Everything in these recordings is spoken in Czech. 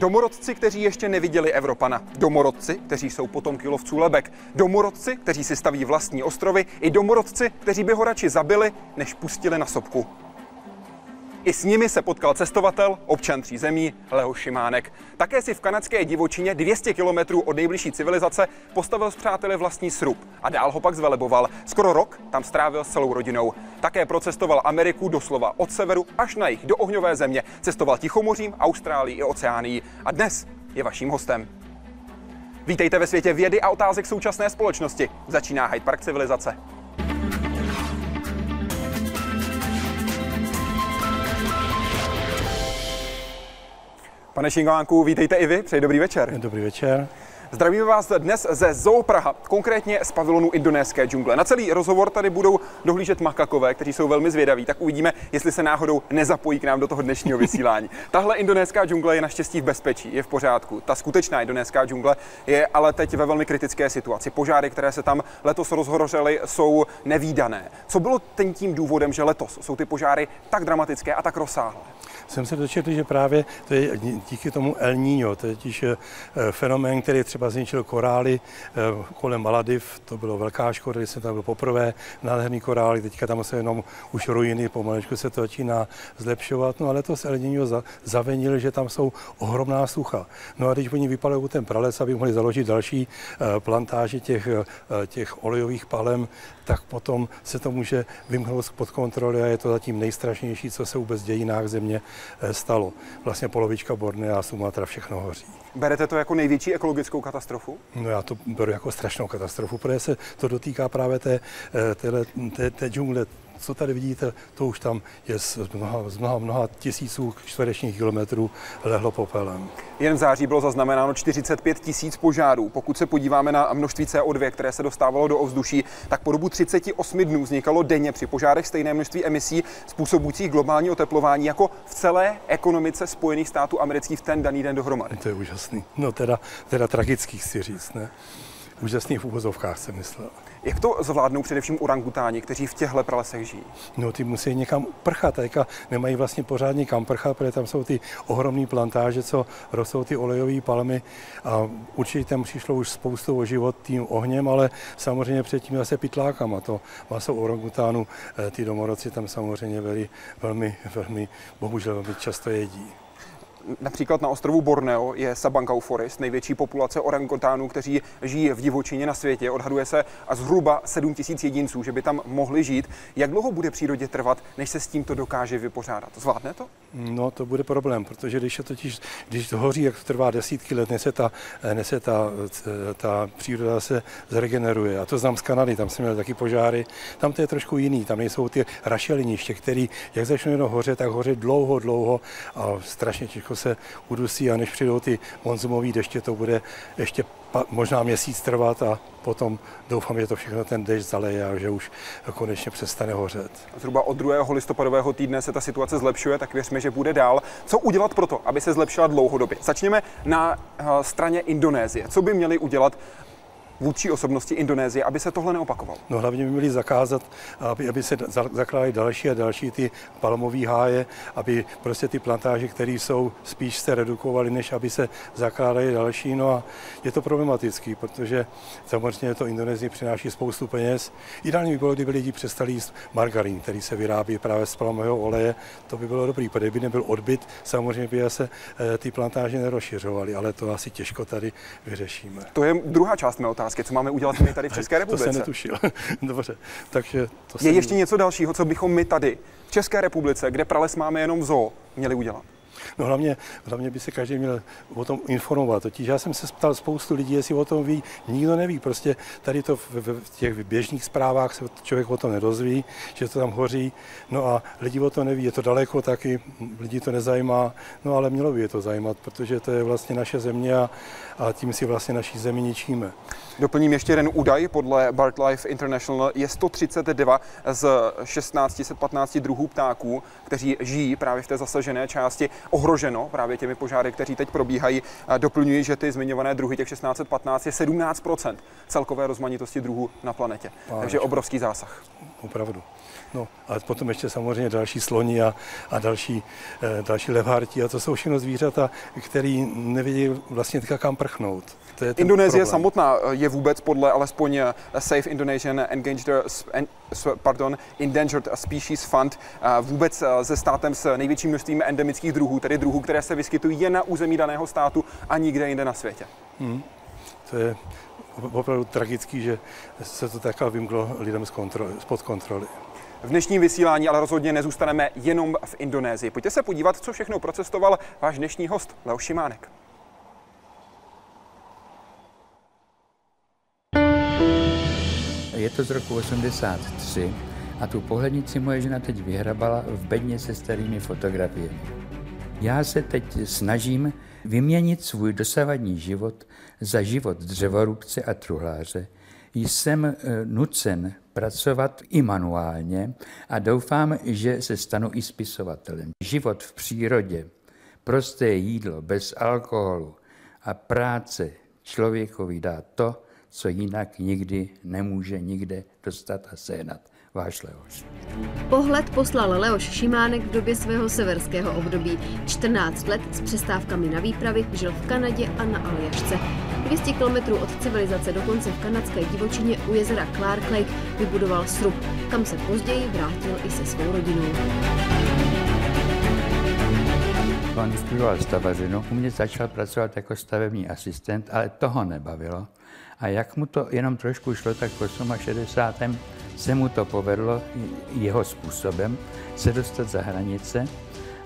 Domorodci, kteří ještě neviděli Evropana. Domorodci, kteří jsou potomky lovců lebek. Domorodci, kteří si staví vlastní ostrovy. I domorodci, kteří by ho radši zabili, než pustili na sopku. I s nimi se potkal cestovatel, občan tří zemí, Leo Šimánek. Také si v kanadské divočině 200 kilometrů od nejbližší civilizace postavil s přáteli vlastní srub a dál ho pak zveleboval. Skoro rok tam strávil s celou rodinou. Také procestoval Ameriku doslova od severu až na jih do ohňové země. Cestoval Tichomořím, Austrálií i Oceánií. A dnes je vaším hostem. Vítejte ve světě vědy a otázek současné společnosti. Začíná Hyde Park civilizace. Pane Šingánku, vítejte i vy, přeji dobrý večer. Dobrý večer. Zdravíme vás dnes ze Zoo Praha, konkrétně z pavilonu indonéské džungle. Na celý rozhovor tady budou dohlížet makakové, kteří jsou velmi zvědaví, tak uvidíme, jestli se náhodou nezapojí k nám do toho dnešního vysílání. Tahle indonéská džungle je naštěstí v bezpečí, je v pořádku. Ta skutečná indonéská džungle je ale teď ve velmi kritické situaci. Požáry, které se tam letos rozhorořily, jsou nevýdané. Co bylo ten tím důvodem, že letos jsou ty požáry tak dramatické a tak rozsáhlé? Jsem se dočetl, že právě to je díky tomu El Niño, to je totiž eh, fenomén, který třeba zničil korály eh, kolem Maladiv, to bylo velká škoda, když jsem tam byl poprvé, nádherný korály, teďka tam se jenom už ruiny, pomalečku se to začíná zlepšovat, no ale to El Niño zavenil, že tam jsou ohromná sucha. No a když oni vypalují ten prales, aby mohli založit další eh, plantáže těch, těch olejových palem, tak potom se to může vymknout pod kontroly a je to zatím nejstrašnější, co se vůbec v dějinách země eh, stalo. Vlastně polovička Bornea a Sumatra všechno hoří. Berete to jako největší ekologickou katastrofu? No já to beru jako strašnou katastrofu, protože se to dotýká právě té, eh, té, té, té džungle, co tady vidíte, to už tam je z mnoha, z mnoha, mnoha tisíců čtverečních kilometrů lehlo popelem. Jen v září bylo zaznamenáno 45 tisíc požárů. Pokud se podíváme na množství CO2, které se dostávalo do ovzduší, tak po dobu 38 dnů vznikalo denně při požárech stejné množství emisí způsobujících globální oteplování jako v celé ekonomice Spojených států amerických v ten daný den dohromady. To je úžasný. No teda, teda tragický si říct, ne? Úžasný v úvozovkách jsem myslel. Jak to zvládnou především orangutáni, kteří v těchto pralesech žijí? No, ty musí někam prchat, teďka nemají vlastně pořádně kam prchat, protože tam jsou ty ohromné plantáže, co rostou ty olejové palmy a určitě tam přišlo už spoustu o život tím ohněm, ale samozřejmě předtím zase pitlákama. To maso orangutánů, eh, ty domorodci tam samozřejmě velmi, velmi, velmi, bohužel velmi často jedí. Například na ostrovu Borneo je Sabangau Forest, největší populace orangutánů, kteří žijí v divočině na světě. Odhaduje se a zhruba 7 tisíc jedinců, že by tam mohli žít. Jak dlouho bude přírodě trvat, než se s tímto dokáže vypořádat? Zvládne to? No, to bude problém, protože když je totiž, když to hoří, jak to trvá desítky let, než se ta, než se ta, ta příroda se zregeneruje. A to znám z Kanady, tam jsem měl taky požáry. Tam to je trošku jiný, tam nejsou ty rašeliniště, které, jak začnou jenom hořet, tak hoře dlouho, dlouho a strašně těžko se udusí a než přijdou ty monzumové deště, to bude ještě možná měsíc trvat a potom doufám, že to všechno ten dešť zaleje a že už konečně přestane hořet. Zhruba od 2. listopadového týdne se ta situace zlepšuje, tak věřme, že bude dál. Co udělat pro to, aby se zlepšila dlouhodobě? Začněme na eh, straně Indonésie. Co by měli udělat vůdčí osobnosti Indonésie, aby se tohle neopakovalo? No hlavně by měli zakázat, aby, aby se zakládali další a další ty palmové háje, aby prostě ty plantáže, které jsou, spíš se redukovaly, než aby se zakládaly další. No a je to problematický, protože samozřejmě to Indonésii přináší spoustu peněz. Ideální by bylo, kdyby lidi přestali jíst margarín, který se vyrábí právě z palmového oleje. To by bylo dobrý, protože by nebyl odbyt, samozřejmě by se eh, ty plantáže nerozšiřovaly, ale to asi těžko tady vyřešíme. To je druhá část mé otázky otázky, co máme udělat my tady v České republice. To jsem netušil. Dobře, takže to Je jsem... ještě něco dalšího, co bychom my tady v České republice, kde prales máme jenom v zoo, měli udělat? No hlavně, hlavně by se každý měl o tom informovat. Totiž já jsem se ptal spoustu lidí, jestli o tom ví. Nikdo neví. Prostě tady to v, v těch běžných zprávách se člověk o tom nedozví, že to tam hoří. No a lidi o to neví. Je to daleko taky, lidi to nezajímá. No ale mělo by je to zajímat, protože to je vlastně naše země a, a tím si vlastně naší zemi ničíme. Doplním ještě jeden údaj. Podle BirdLife International je 132 z 1615 druhů ptáků, kteří žijí právě v té zasažené části ohroženo právě těmi požáry, kteří teď probíhají. Doplňuji, že ty zmiňované druhy, těch 1615, je 17% celkové rozmanitosti druhů na planetě. Vážně. Takže obrovský zásah. Opravdu. No a potom ještě samozřejmě další sloni a, a další, e, další levharti a to jsou všechno zvířata, které nevědí vlastně kam prchnout. To je Indonésie problém. samotná eh, je vůbec podle alespoň eh, Safe Indonesian Endangered, pardon, Endangered Species Fund vůbec se státem s největším množstvím endemických druhů, tedy druhů, které se vyskytují jen na území daného státu a nikde jinde na světě. Hmm. To je opravdu tragický, že se to takhle vymklo lidem z kontroly, spod kontroly. V dnešním vysílání ale rozhodně nezůstaneme jenom v Indonésii. Pojďte se podívat, co všechno procestoval váš dnešní host Leo Šimánek. Je to z roku 83 a tu pohlednici moje žena teď vyhrabala v bedně se starými fotografiemi. Já se teď snažím vyměnit svůj dosavadní život za život dřevorubce a truhláře. Jsem eh, nucen pracovat i manuálně a doufám, že se stanu i spisovatelem. Život v přírodě, prosté jídlo bez alkoholu a práce člověkovi dá to, co jinak nikdy nemůže nikde dostat a sehnat. Váš Leoš. Pohled poslal Leoš Šimánek v době svého severského období. 14 let s přestávkami na výpravy žil v Kanadě a na Aljašce. 200 km od civilizace dokonce v kanadské divočině u jezera Clark Lake vybudoval srub, kam se později vrátil i se svou rodinou. On studoval stavařinu, u mě začal pracovat jako stavební asistent, ale toho nebavilo. A jak mu to jenom trošku šlo, tak v 68. se mu to povedlo jeho způsobem se dostat za hranice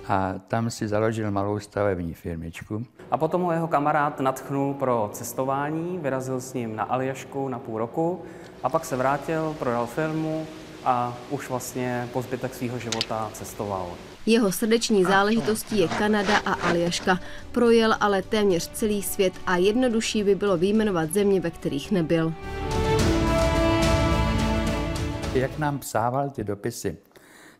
a tam si založil malou stavební firmičku. A potom ho jeho kamarád natchnul pro cestování, vyrazil s ním na Aljašku na půl roku a pak se vrátil, prodal firmu a už vlastně po zbytek svého života cestoval. Jeho srdeční záležitostí je Kanada a Aljaška. Projel ale téměř celý svět a jednodušší by bylo výjmenovat země, ve kterých nebyl. Jak nám psával ty dopisy,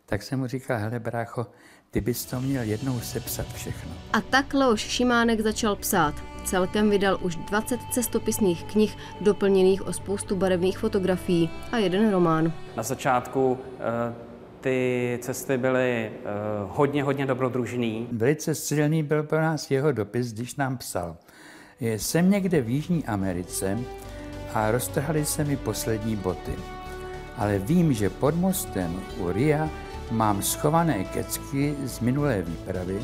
tak jsem mu říkal, hele brácho, ty bys to měl jednou sepsat všechno. A tak Leoš Šimánek začal psát. Celkem vydal už 20 cestopisných knih, doplněných o spoustu barevných fotografií a jeden román. Na začátku eh, ty cesty byly uh, hodně, hodně dobrodružný. Velice silný byl pro nás jeho dopis, když nám psal. Jsem někde v Jižní Americe a roztrhali se mi poslední boty. Ale vím, že pod mostem u Ria mám schované kecky z minulé výpravy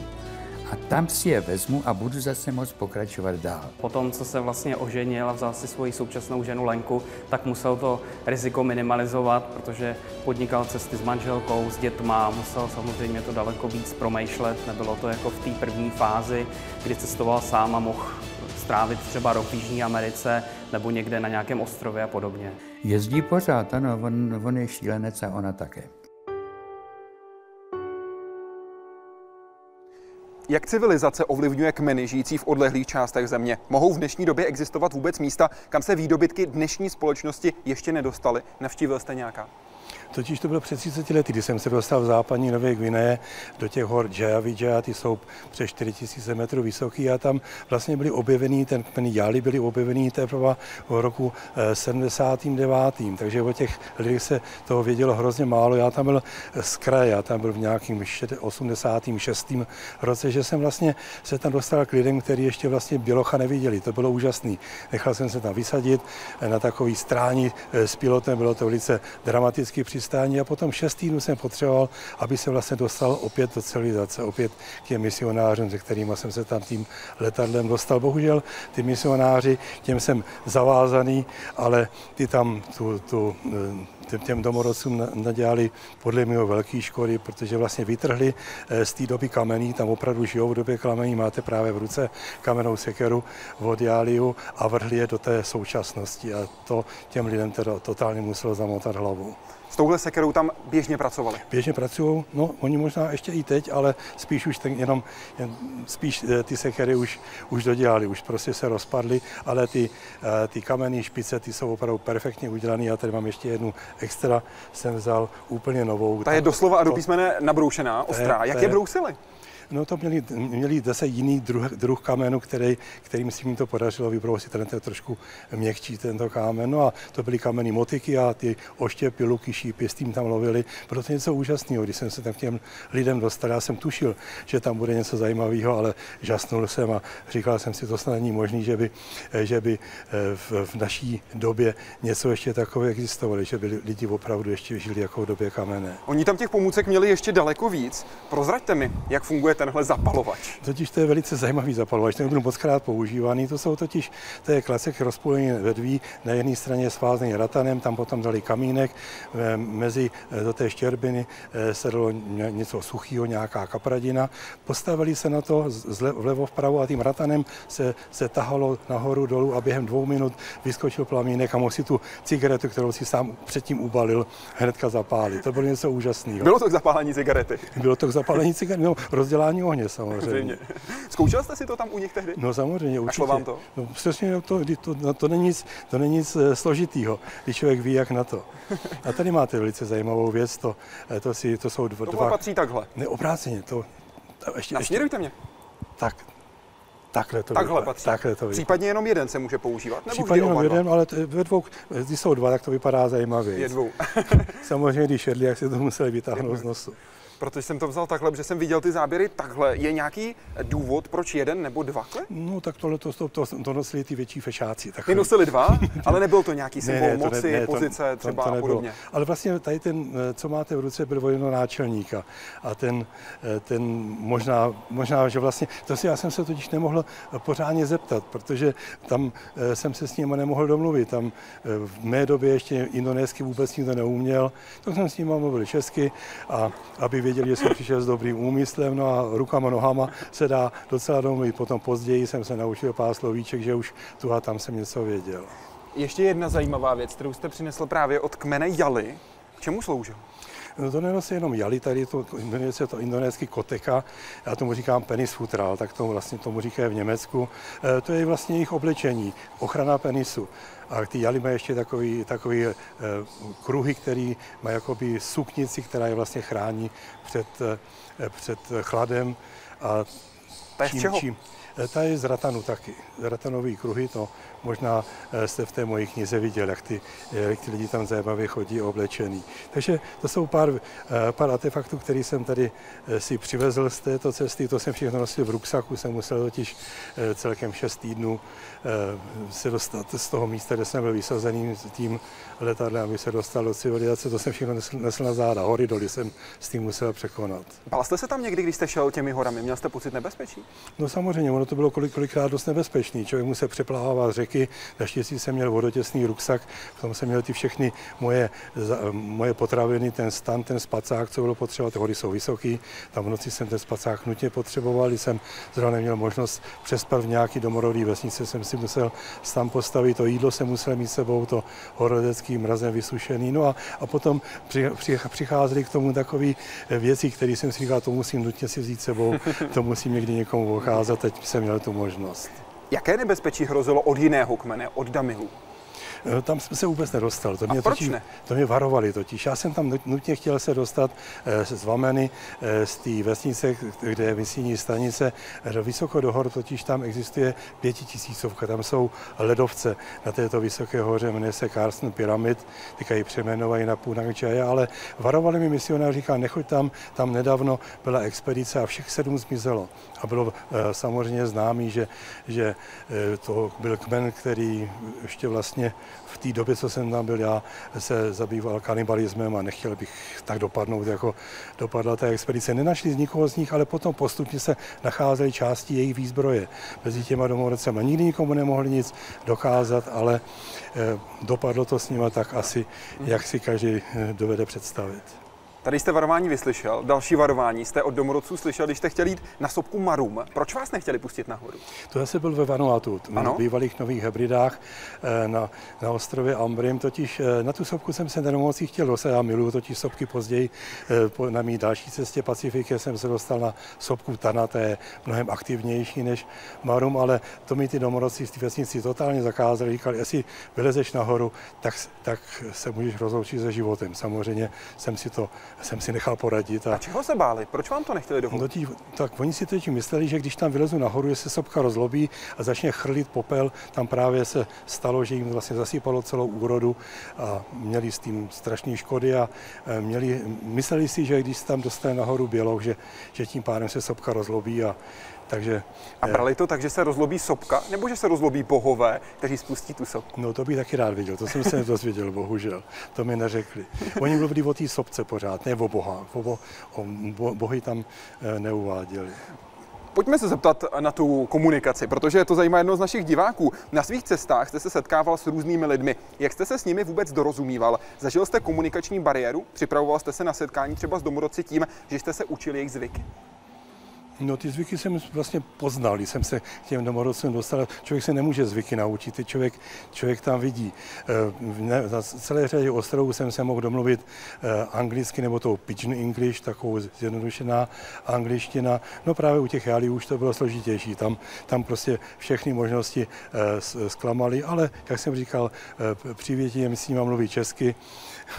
a tam si je vezmu a budu zase moct pokračovat dál. Potom, co se vlastně oženil a vzal si svoji současnou ženu Lenku, tak musel to riziko minimalizovat, protože podnikal cesty s manželkou, s dětma, musel samozřejmě to daleko víc promýšlet. Nebylo to jako v té první fázi, kdy cestoval sám a mohl strávit třeba rok v Jižní Americe nebo někde na nějakém ostrově a podobně. Jezdí pořád, ano, on, on je šílenec a ona také. Jak civilizace ovlivňuje kmeny žijící v odlehlých částech země? Mohou v dnešní době existovat vůbec místa, kam se výdobytky dnešní společnosti ještě nedostaly? Navštívil jste nějaká? Totiž to bylo před 30 lety, kdy jsem se dostal v západní Nové Gvineje do těch hor Jayavidja, ty jsou přes 4000 metrů vysoký a tam vlastně byly objevený, ten kmen Jali byly objevený teprve v roku 79. Eh, Takže o těch lidech se toho vědělo hrozně málo. Já tam byl z kraje, já tam byl v nějakým 86. roce, že jsem vlastně se tam dostal k lidem, kteří ještě vlastně Bělocha neviděli. To bylo úžasné. Nechal jsem se tam vysadit eh, na takový stráni eh, s pilotem, bylo to velice dramaticky přistání a potom šest týdnů jsem potřeboval, aby se vlastně dostal opět do civilizace, opět k těm misionářům, se kterými jsem se tam tím letadlem dostal. Bohužel ty misionáři, těm jsem zavázaný, ale ty tam tu, tu těm domorodcům nadělali podle mě velké škody, protože vlastně vytrhli eh, z té doby kamení, tam opravdu žijou v době kamení, máte právě v ruce kamennou sekeru od Jáliu a vrhli je do té současnosti a to těm lidem teda totálně muselo zamotat hlavu. S touhle sekerou tam běžně pracovali? Běžně pracují, no oni možná ještě i teď, ale spíš už ten, jenom, jen, spíš eh, ty sekery už, už dodělali, už prostě se rozpadly, ale ty, eh, ty kamenné špice, ty jsou opravdu perfektně udělané. Já tady mám ještě jednu extra, jsem vzal úplně novou. Ta je doslova a do písmene nabroušená, ostrá. Jak je brousili? No to měli, měli zase jiný druh, druh kamenu, který, kterým si mi to podařilo vybrousit, ten je trošku měkčí tento kámen. No a to byly kameny motiky a ty oštěpy, luky, šípy, s tím tam lovili. Bylo to něco úžasného, když jsem se tam k těm lidem dostal. Já jsem tušil, že tam bude něco zajímavého, ale žasnul jsem a říkal jsem si, to snad není možné, že by, že by eh, v, v naší době něco ještě takové existovalo, že by lidi opravdu ještě žili jako v době kamenné. Oni tam těch pomůcek měli ještě daleko víc. Prozraďte mi, jak funguje tenhle zapalovač. Totiž to je velice zajímavý zapalovač, ten byl moc krát používaný. To jsou totiž, to je klasik rozpůlení vedví. Na jedné straně je svázaný ratanem, tam potom dali kamínek, eh, mezi eh, do té štěrbiny se dalo něco suchého, nějaká kapradina. Postavili se na to vlevo vpravo a tím ratanem se, se tahalo nahoru dolů a během dvou minut vyskočil plamínek a mohl si tu cigaretu, kterou si sám předtím ubalil, hnedka zapálit. To bylo něco úžasného. Bylo to k zapálení cigarety? Bylo to k zapálení cigarety, no, rozdělání ohně samozřejmě. Zkoušel jste si to tam u nich tehdy? No samozřejmě, určitě. A vám to? No, přesně, to, to, to, to, není nic, to není nic eh, složitého, když člověk ví, jak na to. A tady máte velice zajímavou věc, to, eh, to, si, to jsou dva... To patří takhle. Ne, obráceně, to, ještě, Nasměrujte ještě, mě. Tak, Takhle to, Takhle patří. Takhle to Případně jenom jeden se může používat? Nebo Případně jenom jeden, ale ve dvou, když jsou dva, tak to vypadá zajímavě. Je dvou. Samozřejmě, když jedli, jak si to museli vytáhnout z nosu protože jsem to vzal takhle, protože jsem viděl ty záběry takhle. Je nějaký důvod, proč jeden nebo dva? No tak tohle to, to, to, to nosili ty větší fešáci. Ty nosili dva, ale nebyl to nějaký symbol ne, ne, moci, ne, ne, pozice to, třeba to, to a podobně. Ale vlastně tady ten, co máte v ruce, byl vojeno náčelníka. A ten, ten možná, možná, že vlastně, to si já jsem se totiž nemohl pořádně zeptat, protože tam eh, jsem se s ním nemohl domluvit. Tam eh, v mé době ještě indonésky vůbec nikdo neuměl, tak jsem s ním mluvil česky a aby věděli, že jsem přišel s dobrým úmyslem, no a rukama, nohama se dá docela domluvit. Potom později jsem se naučil pár slovíček, že už tu a tam jsem něco věděl. Ještě jedna zajímavá věc, kterou jste přinesl právě od kmene Jali. Čemu sloužil? No to nenosí jenom jali, tady to, jmenuje se to indonéský koteka, já tomu říkám penis futral, tak tomu vlastně tomu říkají v Německu. E, to je vlastně jejich oblečení, ochrana penisu. A ty jali mají ještě takový, takový e, kruhy, který mají jakoby suknici, která je vlastně chrání před, e, před chladem. A to je čím? Čím, ta je z ratanu taky. Ratanový kruhy, to Možná eh, jste v té mojí knize viděl, jak ty, jak ty lidi tam zajímavě chodí oblečený. Takže to jsou pár, eh, pár artefaktů, které jsem tady eh, si přivezl z této cesty. To jsem všechno nosil v ruksaku, jsem musel totiž celkem 6 týdnů se dostat z toho místa, kde jsem byl vysazený tím letadlem, aby se dostal do civilizace. To jsem všechno nesl, nesl na záda. Hory doly jsem s tím musel překonat. Bál jste se tam někdy, když jste šel těmi horami? Měl jste pocit nebezpečí? No samozřejmě, ono to bylo kolik, kolikrát dost nebezpečný. Člověk musel přeplávat řeky, řeky. Naštěstí jsem měl vodotěsný ruksak, v tom jsem měl ty všechny moje, moje potraviny, ten stan, ten spacák, co bylo potřeba, ty hory jsou vysoký. Tam v noci jsem ten spacák nutně potřeboval, jsem zrovna neměl možnost přespat v nějaký domorodý vesnice, jsem si musel tam postavit, to jídlo jsem musel mít sebou, to horodecký mrazem vysušený. No a, a potom při, při, přicházely k tomu takové věci, které jsem si říkal, to musím nutně si vzít sebou, to musím někdy někomu ukázat, teď jsem měl tu možnost. Jaké nebezpečí hrozilo od jiného kmene, od Damilů? Eh, tam jsem se vůbec nedostal. To mě, totiž, ne? to mě varovali totiž. Já jsem tam nutně chtěl se dostat eh, z Vameny, eh, z té vesnice, kde je misijní stanice, vysoko do hor, totiž tam existuje pětitisícovka. Tam jsou ledovce na této vysoké hoře, jmenuje se Carson Pyramid, teďka ji přeměnovají na Punakčaja, ale varovali mi misionáři, říká, nechoď tam, tam nedávno byla expedice a všech sedm zmizelo. A bylo samozřejmě známý, že, že to byl kmen, který ještě vlastně v té době, co jsem tam byl já, se zabýval kanibalismem a nechtěl bych tak dopadnout, jako dopadla ta expedice. Nenašli z nikoho z nich, ale potom postupně se nacházely části jejich výzbroje mezi těma domorodcema. Nikdy nikomu nemohli nic dokázat, ale eh, dopadlo to s nimi tak asi, jak si každý eh, dovede představit. Tady jste varování vyslyšel. Další varování jste od domorodců slyšel, když jste chtěli jít na sopku Marum. Proč vás nechtěli pustit nahoru? To zase byl ve Vanuatu, v bývalých nových hebridách eh, na, na ostrově Ambrim. Totiž eh, na tu sopku jsem se nemocí chtěl dostat. Já miluju totiž sopky později. Eh, na mý další cestě Pacifiky jsem se dostal na sopku Tana, to je mnohem aktivnější než Marum, ale to mi ty domorodci z té vesnici totálně zakázali. Říkali, jestli vylezeš nahoru, tak, tak se můžeš rozloučit se životem. Samozřejmě jsem si to jsem si nechal poradit. A, a čeho se báli? Proč vám to nechtěli dovolit? No tí, tak oni si teď mysleli, že když tam vylezu nahoru, že se sopka rozlobí a začne chrlit popel. Tam právě se stalo, že jim vlastně zasypalo celou úrodu a měli s tím strašné škody a e, měli, mysleli si, že když tam dostane nahoru běloch, že, že tím pádem se sopka rozlobí a takže, a eh, brali to tak, že se rozlobí sopka, nebo že se rozlobí bohové, kteří spustí tu sopku? No to bych taky rád viděl, to jsem se nedozvěděl, bohužel. To mi neřekli. Oni mluvili o té sopce pořád, ne o boha. O, o, o bohy tam eh, neuváděli. Pojďme se zeptat na tu komunikaci, protože to zajímá jedno z našich diváků. Na svých cestách jste se setkával s různými lidmi. Jak jste se s nimi vůbec dorozumíval? Zažil jste komunikační bariéru? Připravoval jste se na setkání třeba s domorodci tím, že jste se učili jejich zvyky? No ty zvyky jsem vlastně poznal, když jsem se k těm domorodcům dostal. Člověk se nemůže zvyky naučit, ty člověk, člověk tam vidí. Eh, na celé řadě ostrovů jsem se mohl domluvit eh, anglicky nebo tou pidgin English, takovou zjednodušená angličtina. No právě u těch jálí už to bylo složitější. Tam, tam prostě všechny možnosti eh, zklamaly, ale jak jsem říkal, přivětí s nimi mluví česky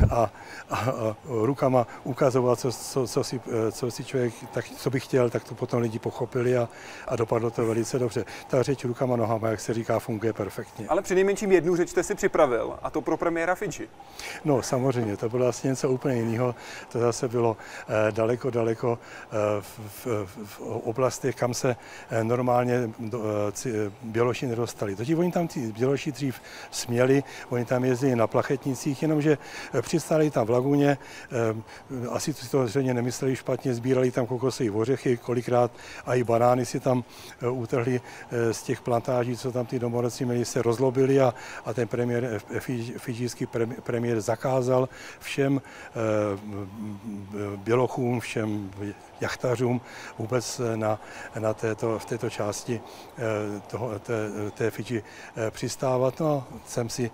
a, a, a rukama ukazovat, co, co, co, si, co si člověk, tak, co by chtěl, tak to potom lidi pochopili a, a dopadlo to velice dobře. Ta řeč rukama, nohama, jak se říká, funguje perfektně. Ale při nejmenším jednu řeč jste si připravil, a to pro premiéra Fidži. No samozřejmě, to bylo vlastně něco úplně jiného. To zase bylo eh, daleko, daleko eh, v, v, v oblastech, kam se eh, normálně do, eh, běloši nedostali. Totiž oni tam ty běloši dřív směli, oni tam jezdili na plachetnicích, jenomže eh, přistáli tam v laguně, eh, asi si to zřejmě nemysleli špatně, sbírali tam kokosové ořechy, kolikrát a i banány si tam eh, utrhli z těch plantáží, co tam ty domorodci měli, se rozlobili a, a ten premiér, fidžijský premiér zakázal všem bělochům, všem jachtařům vůbec na, na této, v této části toho, té, té Fidži přistávat. No, jsem si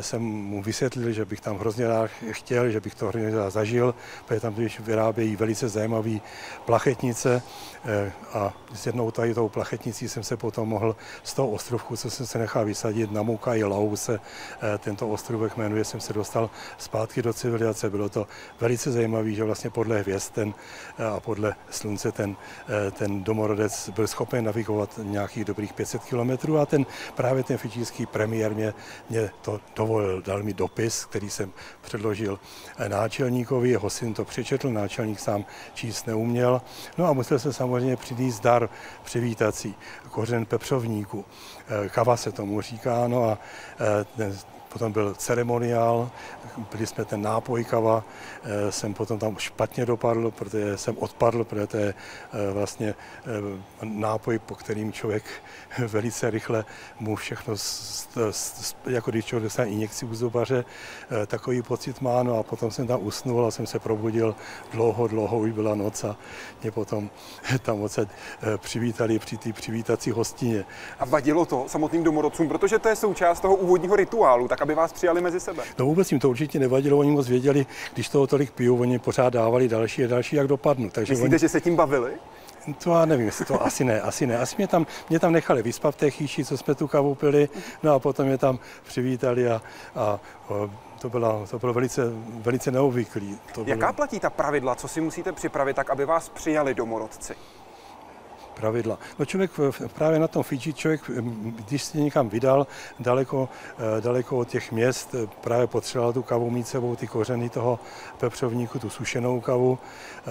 jsem mu vysvětlil, že bych tam hrozně rád chtěl, že bych to zažil, protože tam když vyrábějí velice zajímavé plachetnice eh, a s jednou tady tou plachetnicí jsem se potom mohl z toho ostrovku, co jsem se nechal vysadit, na Muka i Lau se eh, tento ostrovek jmenuje, jsem se dostal zpátky do civilizace. Bylo to velice zajímavé, že vlastně podle hvězd ten, eh, a podle slunce ten, ten domorodec byl schopen navigovat nějakých dobrých 500 kilometrů a ten právě ten fidžijský premiér mě, mě to dovolil, dal mi dopis, který jsem předložil náčelníkovi, jeho syn to přečetl, náčelník sám číst neuměl. No a musel se samozřejmě přinést dar přivítací, kořen pepřovníku. Kava se tomu říká, no a ten potom byl ceremoniál, byli jsme ten nápoj kava, eh, jsem potom tam špatně dopadl, protože jsem odpadl, protože to je eh, vlastně eh, nápoj, po kterým člověk velice rychle mu všechno, jako když člověk dostane injekci u zubaře, takový pocit má, no a potom jsem tam usnul a jsem se probudil dlouho, dlouho, už byla noc a mě potom tam odsaď přivítali při té přivítací hostině. A vadilo to samotným domorodcům, protože to je součást toho úvodního rituálu, tak aby vás přijali mezi sebe. No vůbec jim to určitě nevadilo, oni moc věděli, když toho tolik pijou, oni pořád dávali další a další, jak dopadnu. Takže Myslíte, oni... že se tím bavili? To já nevím, jestli to asi ne, asi ne. Asi mě tam, mě tam nechali vyspat v té chýši, co jsme tu kavu pili, no a potom mě tam přivítali a, a, to, byla, to bylo velice, velice neobvyklý. To Jaká bylo... platí ta pravidla, co si musíte připravit tak, aby vás přijali domorodci? Pravidla. No člověk právě na tom Fidži, člověk, když se někam vydal daleko, eh, daleko od těch měst, eh, právě potřeboval tu kavu mít sebou, ty kořeny toho pepřovníku, tu sušenou kavu.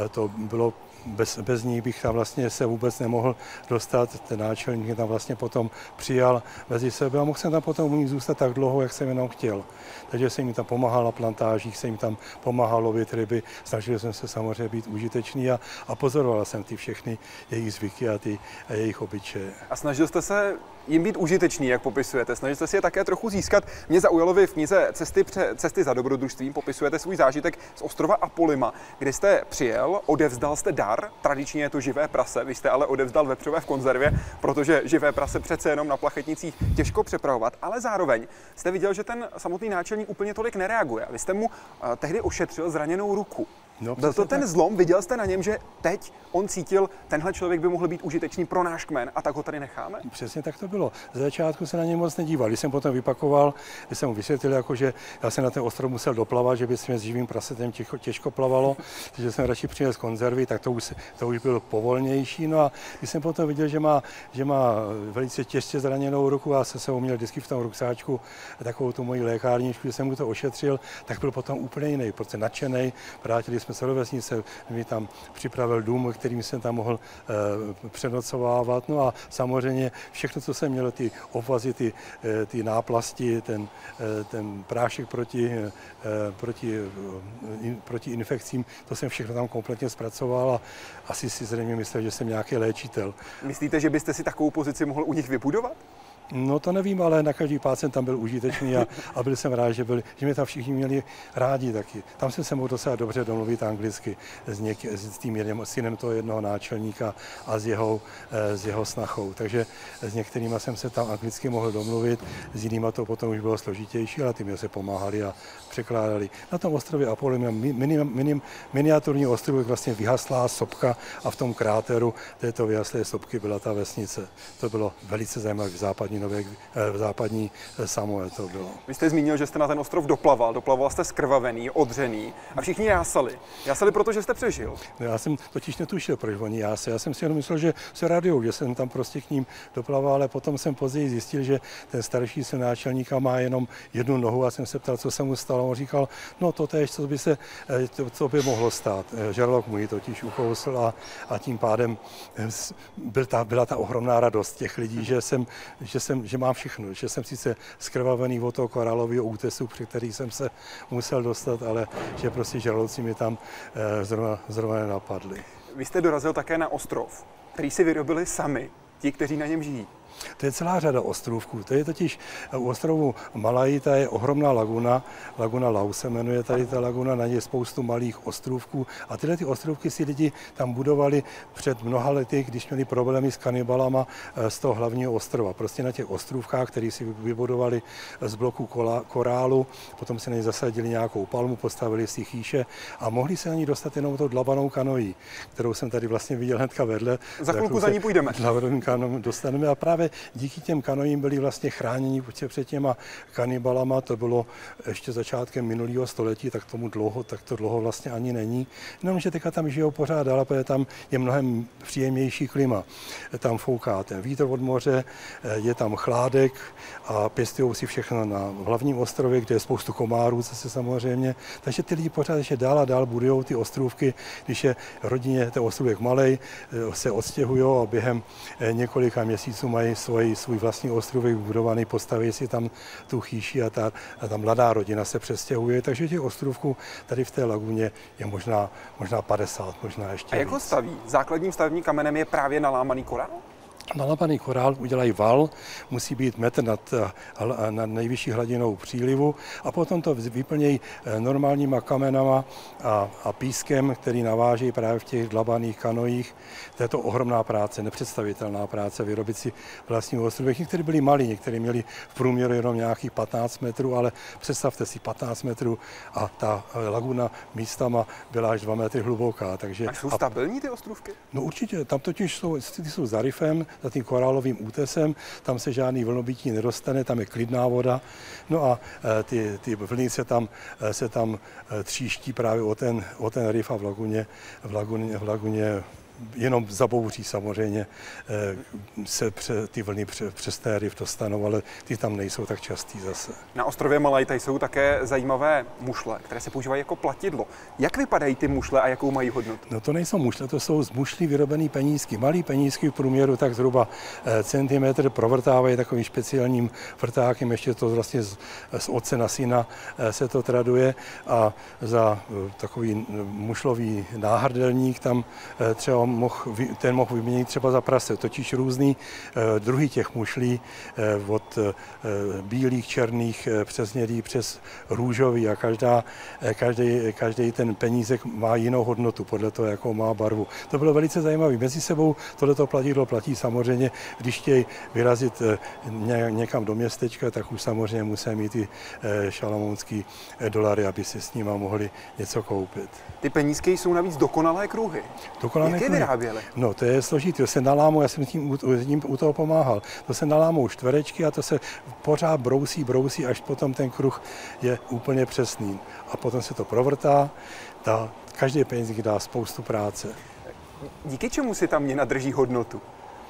Eh, to bylo bez, bez ní bych tam vlastně se vůbec nemohl dostat. Ten náčelník mě tam vlastně potom přijal mezi sebe a mohl jsem tam potom u ní zůstat tak dlouho, jak jsem jenom chtěl. Takže jsem jim tam pomáhal na plantážích, jsem jim tam pomáhal lovit ryby, snažil jsem se samozřejmě být užitečný a, a pozoroval jsem ty všechny jejich zvyky a, ty, a jejich obyčeje. A snažil jste se jim být užitečný, jak popisujete. Snažil jste si je také trochu získat. Mě zaujalo vy v knize Cesty, pře, cesty za dobrodružstvím popisujete svůj zážitek z ostrova Apolima, kde jste přijel, odevzdal jste dar, tradičně je to živé prase, vy jste ale odevzdal vepřové v konzervě, protože živé prase přece jenom na plachetnicích těžko přepravovat, ale zároveň jste viděl, že ten samotný náčelník úplně tolik nereaguje. Vy jste mu uh, tehdy ošetřil zraněnou ruku. No, Byl to ten tak. zlom, viděl jste na něm, že teď on cítil, tenhle člověk by mohl být užitečný pro náš kmen a tak ho tady necháme? Přesně tak to bylo. Z začátku se na něj moc nedíval. Když jsem potom vypakoval, když jsem mu vysvětlil, jako, že já jsem na ten ostrov musel doplavat, že by se s živým prasetem těžko, těžko plavalo, že jsem radši přines konzervy, tak to už, to už bylo povolnější. No a když jsem potom viděl, že má, že má velice těžce zraněnou ruku a se se měl vždycky v tom ruksáčku takovou tu moji lékárničku, že jsem mu to ošetřil, tak byl potom úplně jiný, protože nadšený. Vrátili jsme se do vesnice, mi tam připravil dům, kterým jsem tam mohl e, přenocovávat. No a samozřejmě všechno, co jsem měl, ty obvazy, ty, e, ty náplasti, ten, e, ten prášek proti, e, proti, in, proti infekcím, to jsem všechno tam kompletně zpracoval a asi si zřejmě myslel, že jsem nějaký léčitel. Myslíte, že byste si takovou pozici mohl u nich vybudovat? No to nevím, ale na každý pád jsem tam byl užitečný a, a byl jsem rád, že, byl, že mě tam všichni měli rádi taky. Tam jsem se mohl docela dobře domluvit anglicky s, něk, s tím jedním, synem toho jednoho náčelníka a s jeho, eh, s jeho snachou. Takže s některými jsem se tam anglicky mohl domluvit, s jinými to potom už bylo složitější, ale ty mě se pomáhali a překládali. Na tom ostrově Apollo minim, minim, miniaturní ostrov vlastně vyhaslá sopka a v tom kráteru této vyhaslé sopky byla ta vesnice. To bylo velice zajímavé v západní, nové, eh, v západní eh, Samoe to bylo. Vy jste zmínil, že jste na ten ostrov doplaval, doplaval jste skrvavený, odřený a všichni jásali. Jásali proto, že jste přežil. No, já jsem totiž netušil, proč oni jásali. Já jsem si jenom myslel, že se radiou, že jsem tam prostě k ním doplaval, ale potom jsem později zjistil, že ten starší se náčelníka má jenom jednu nohu a jsem se ptal, co se mu stalo on říkal, no to tež, co by se, eh, co by mohlo stát. Eh, žralok můj totiž ukousl a, a tím pádem eh, byl ta, byla ta ohromná radost těch lidí, že jsem, že jsem, že mám všechno, že jsem sice skrvavený od toho korálového útesu, při který jsem se musel dostat, ale že prostě žraloci mi tam zrovna, zrovna nenapadli. Vy jste dorazil také na ostrov, který si vyrobili sami, ti, kteří na něm žijí. To je celá řada ostrovků. To je totiž u ostrovu Malají, ta je ohromná laguna, laguna Lau se jmenuje tady ta laguna, na ně spoustu malých ostrovků a tyhle ty ostrovky si lidi tam budovali před mnoha lety, když měli problémy s kanibalama eh, z toho hlavního ostrova. Prostě na těch ostrovkách, které si vybudovali z bloku kola, korálu, potom si na ně zasadili nějakou palmu, postavili si chýše a mohli se na ní dostat jenom tou dlabanou kanojí, kterou jsem tady vlastně viděl hnedka vedle. Za chvilku za ní půjdeme. Dlabanou dostaneme a právě díky těm kanojím byli vlastně chráněni před těma kanibalama, to bylo ještě začátkem minulého století, tak tomu dlouho, tak to dlouho vlastně ani není. Jenomže teďka tam žijou pořád dál, protože tam je mnohem příjemnější klima. Tam fouká ten vítr od moře, je tam chládek a pěstují si všechno na hlavním ostrově, kde je spoustu komárů zase samozřejmě. Takže ty lidi pořád ještě dál a dál budují ty ostrovky, když je rodině ten ostrovek malej, se odstěhují a během několika měsíců mají svůj, svůj vlastní ostrovek vybudovaný, postaví si tam tu chýši a ta, a ta mladá rodina se přestěhuje, takže těch ostrovků tady v té laguně je možná, možná 50, možná ještě A jak ho staví? Základním stavebním kamenem je právě nalámaný korál? Nalapaný korál udělají val, musí být metr nad, eh, nad nejvyšší hladinou přílivu a potom to vyplnějí eh, normálníma kamenama a, a pískem, který naváží právě v těch dlabaných kanojích. To je to ohromná práce, nepředstavitelná práce, vyrobit si vlastní ostrovek. Někteří byli malí, někteří měli v průměru jenom nějakých 15 metrů, ale představte si 15 metrů a ta eh, laguna místama byla až 2 metry hluboká. Takže, a jsou stabilní ty ostrovky? No určitě, tam totiž jsou, ty jsou za rifem, za tím korálovým útesem, tam se žádný vlnobytí nedostane, tam je klidná voda. No a e, ty, ty vlny se tam, e, se tam e, tříští právě o ten, o ten rif a v laguně, v laguně, v laguně jenom zabouří samozřejmě eh, se pře, ty vlny pře, přes té riv dostanou, ale ty tam nejsou tak častý zase. Na ostrově Malajta jsou také zajímavé mušle, které se používají jako platidlo. Jak vypadají ty mušle a jakou mají hodnotu? No to nejsou mušle, to jsou z mušlí vyrobené penízky. Malý penízky v průměru tak zhruba eh, centimetr provrtávají takovým speciálním vrtákem, ještě to vlastně z, z oce na syna eh, se to traduje a za takový mušlový náhrdelník tam třeba mohl, ten mohl vyměnit třeba za prase. Totiž různý eh, druhy těch mušlí eh, od bílých, černých, přes hnědý, přes růžový a každá, každý, každý ten penízek má jinou hodnotu podle toho, jakou má barvu. To bylo velice zajímavé. Mezi sebou tohleto platidlo platí samozřejmě, když chtějí vyrazit někam do městečka, tak už samozřejmě musí mít ty šalamounský dolary, aby si s nimi mohli něco koupit. Ty penízky jsou navíc dokonalé kruhy. Dokonalé Jak je vyráběli? No, to je složitý, to se nalámou, já jsem s tím, s tím u toho pomáhal. To se nalámou čtverečky a to se pořád brousí, brousí, až potom ten kruh je úplně přesný. A potom se to provrtá, ta, každý penízek dá spoustu práce. Díky čemu si ta měna drží hodnotu?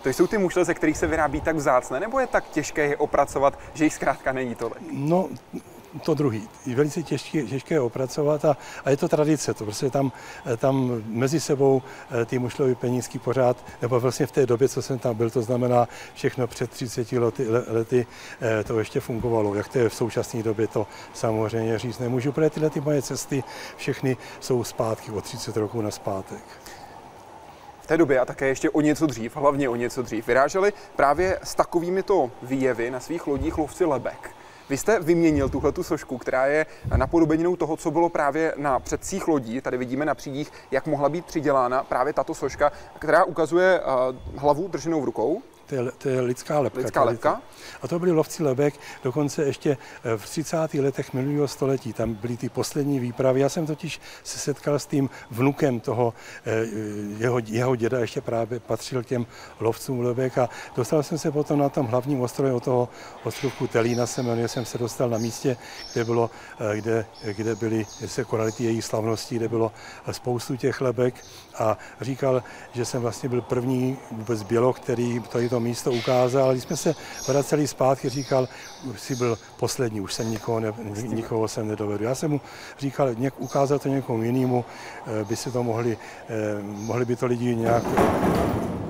To jsou ty mušle, ze kterých se vyrábí tak vzácné, nebo je tak těžké je opracovat, že jich zkrátka není tolik? No, to druhý. Je velice těžké, těžké opracovat a, a, je to tradice. To prostě tam, tam mezi sebou eh, ty mušlové penízky pořád, nebo vlastně v té době, co jsem tam byl, to znamená všechno před 30 lety, lety eh, to ještě fungovalo. Jak to je v současné době, to samozřejmě říct nemůžu, protože tyhle ty moje cesty všechny jsou zpátky, o 30 roků na zpátek v té době a také ještě o něco dřív, hlavně o něco dřív, vyráželi právě s takovými to výjevy na svých lodích lovci lebek. Vy jste vyměnil tuhle tu sošku, která je napodobeninou toho, co bylo právě na předcích lodí. Tady vidíme na přídích, jak mohla být přidělána právě tato soška, která ukazuje uh, hlavu drženou v rukou to je, to je lidská lepka. Lidská lepka? A to byli lovci lebek dokonce ještě eh, v 30. letech minulého století. Tam byly ty poslední výpravy. Já jsem totiž se setkal s tím vnukem toho, eh, jeho, jeho děda ještě právě patřil k těm lovcům lebek a dostal jsem se potom na tom hlavním ostrově od toho ostrovku Telína se jmenuje, jsem se dostal na místě, kde, bylo, eh, kde, kde byly, se konaly ty její slavnosti, kde bylo spoustu těch lebek a říkal, že jsem vlastně byl první vůbec bělo, který tady to místo ukázal. Když jsme se vraceli zpátky, říkal, už si byl poslední, už jsem nikoho, ne, nikoho jsem nedovedl. Já jsem mu říkal, něk, ukázal to někomu jinému, eh, by si to mohli, eh, mohli by to lidi nějak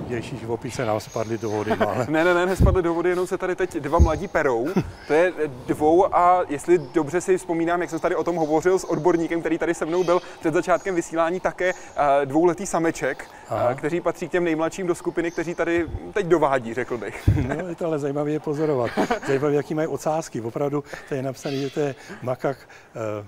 Ježíš, opice nám spadly do vody. Ale... ne, ne, ne, nespadly do vody, jenom se tady teď dva mladí perou. To je dvou a jestli dobře si vzpomínám, jak jsem tady o tom hovořil s odborníkem, který tady se mnou byl před začátkem vysílání, také eh, dvouletý sameček, eh, Aha. kteří patří k těm nejmladším do skupiny, kteří tady teď dovádí, řekl bych. no, je to ale zajímavé je pozorovat. Zajímavé, jaký mají ocásky. Opravdu to je napsané, že to je makak uh,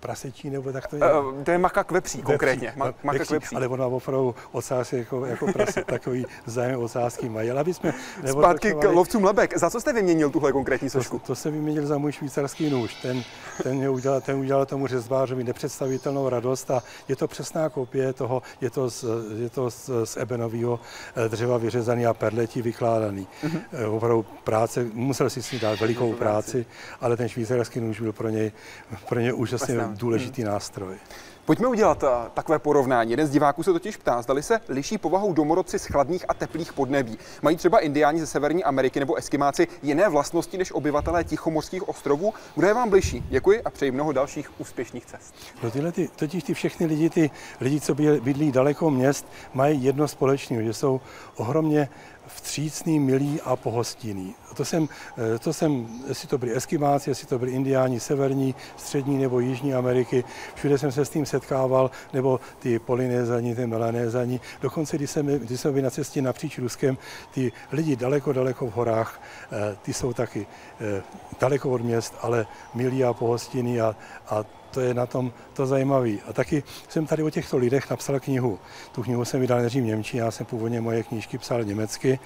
prasečí, nebo tak to je? Uh, to je makak vepří, vepří konkrétně. Ma, makak vepří, vepří. Ale ona opravdu ocásky jako, jako prase, takový zájem ocásky mají. Ale aby jsme Zpátky k lovcům lebek. Za co jste vyměnil tuhle konkrétní sošku? To, to se vyměnil za můj švýcarský nůž. Ten, ten, udělal, ten udělal tomu řezbářovi nepředstavitelnou radost a je to přesná kopie toho, je to z, je to z, z ebenového eh, dřeva vyřezaný a perletí vykládaný. Mm-hmm. Opravdu práce, musel si s ní dát velikou práci, ale ten švýcarský nůž byl pro něj, pro něj úžasný vlastně důležitý hmm. nástroj. Pojďme udělat uh, takové porovnání. Jeden z diváků se totiž ptá, zdali se liší povahou domorodci z chladných a teplých podnebí. Mají třeba indiáni ze Severní Ameriky nebo eskimáci jiné vlastnosti než obyvatelé Tichomorských ostrovů? Kdo je vám bližší? Děkuji a přeji mnoho dalších úspěšných cest. No tyhle ty, totiž ty všechny lidi, ty lidi, co bydlí daleko měst, mají jedno společné, že jsou ohromně vstřícný, milý a pohostinný. To jsem, eh, to jsem, jestli to byli eskimáci, jestli to byli indiáni severní, střední nebo jižní Ameriky, všude jsem se s tím setkával, nebo ty polinézani, ty melanézani. Dokonce, když jsem, když jsem byl na cestě napříč Ruskem, ty lidi daleko, daleko v horách, eh, ty jsou taky eh, daleko od měst, ale milí a pohostinní a, a to je na tom to zajímavé. A taky jsem tady o těchto lidech napsal knihu. Tu knihu jsem vydal nejdřív v Němčině, já jsem původně moje knížky psal německy.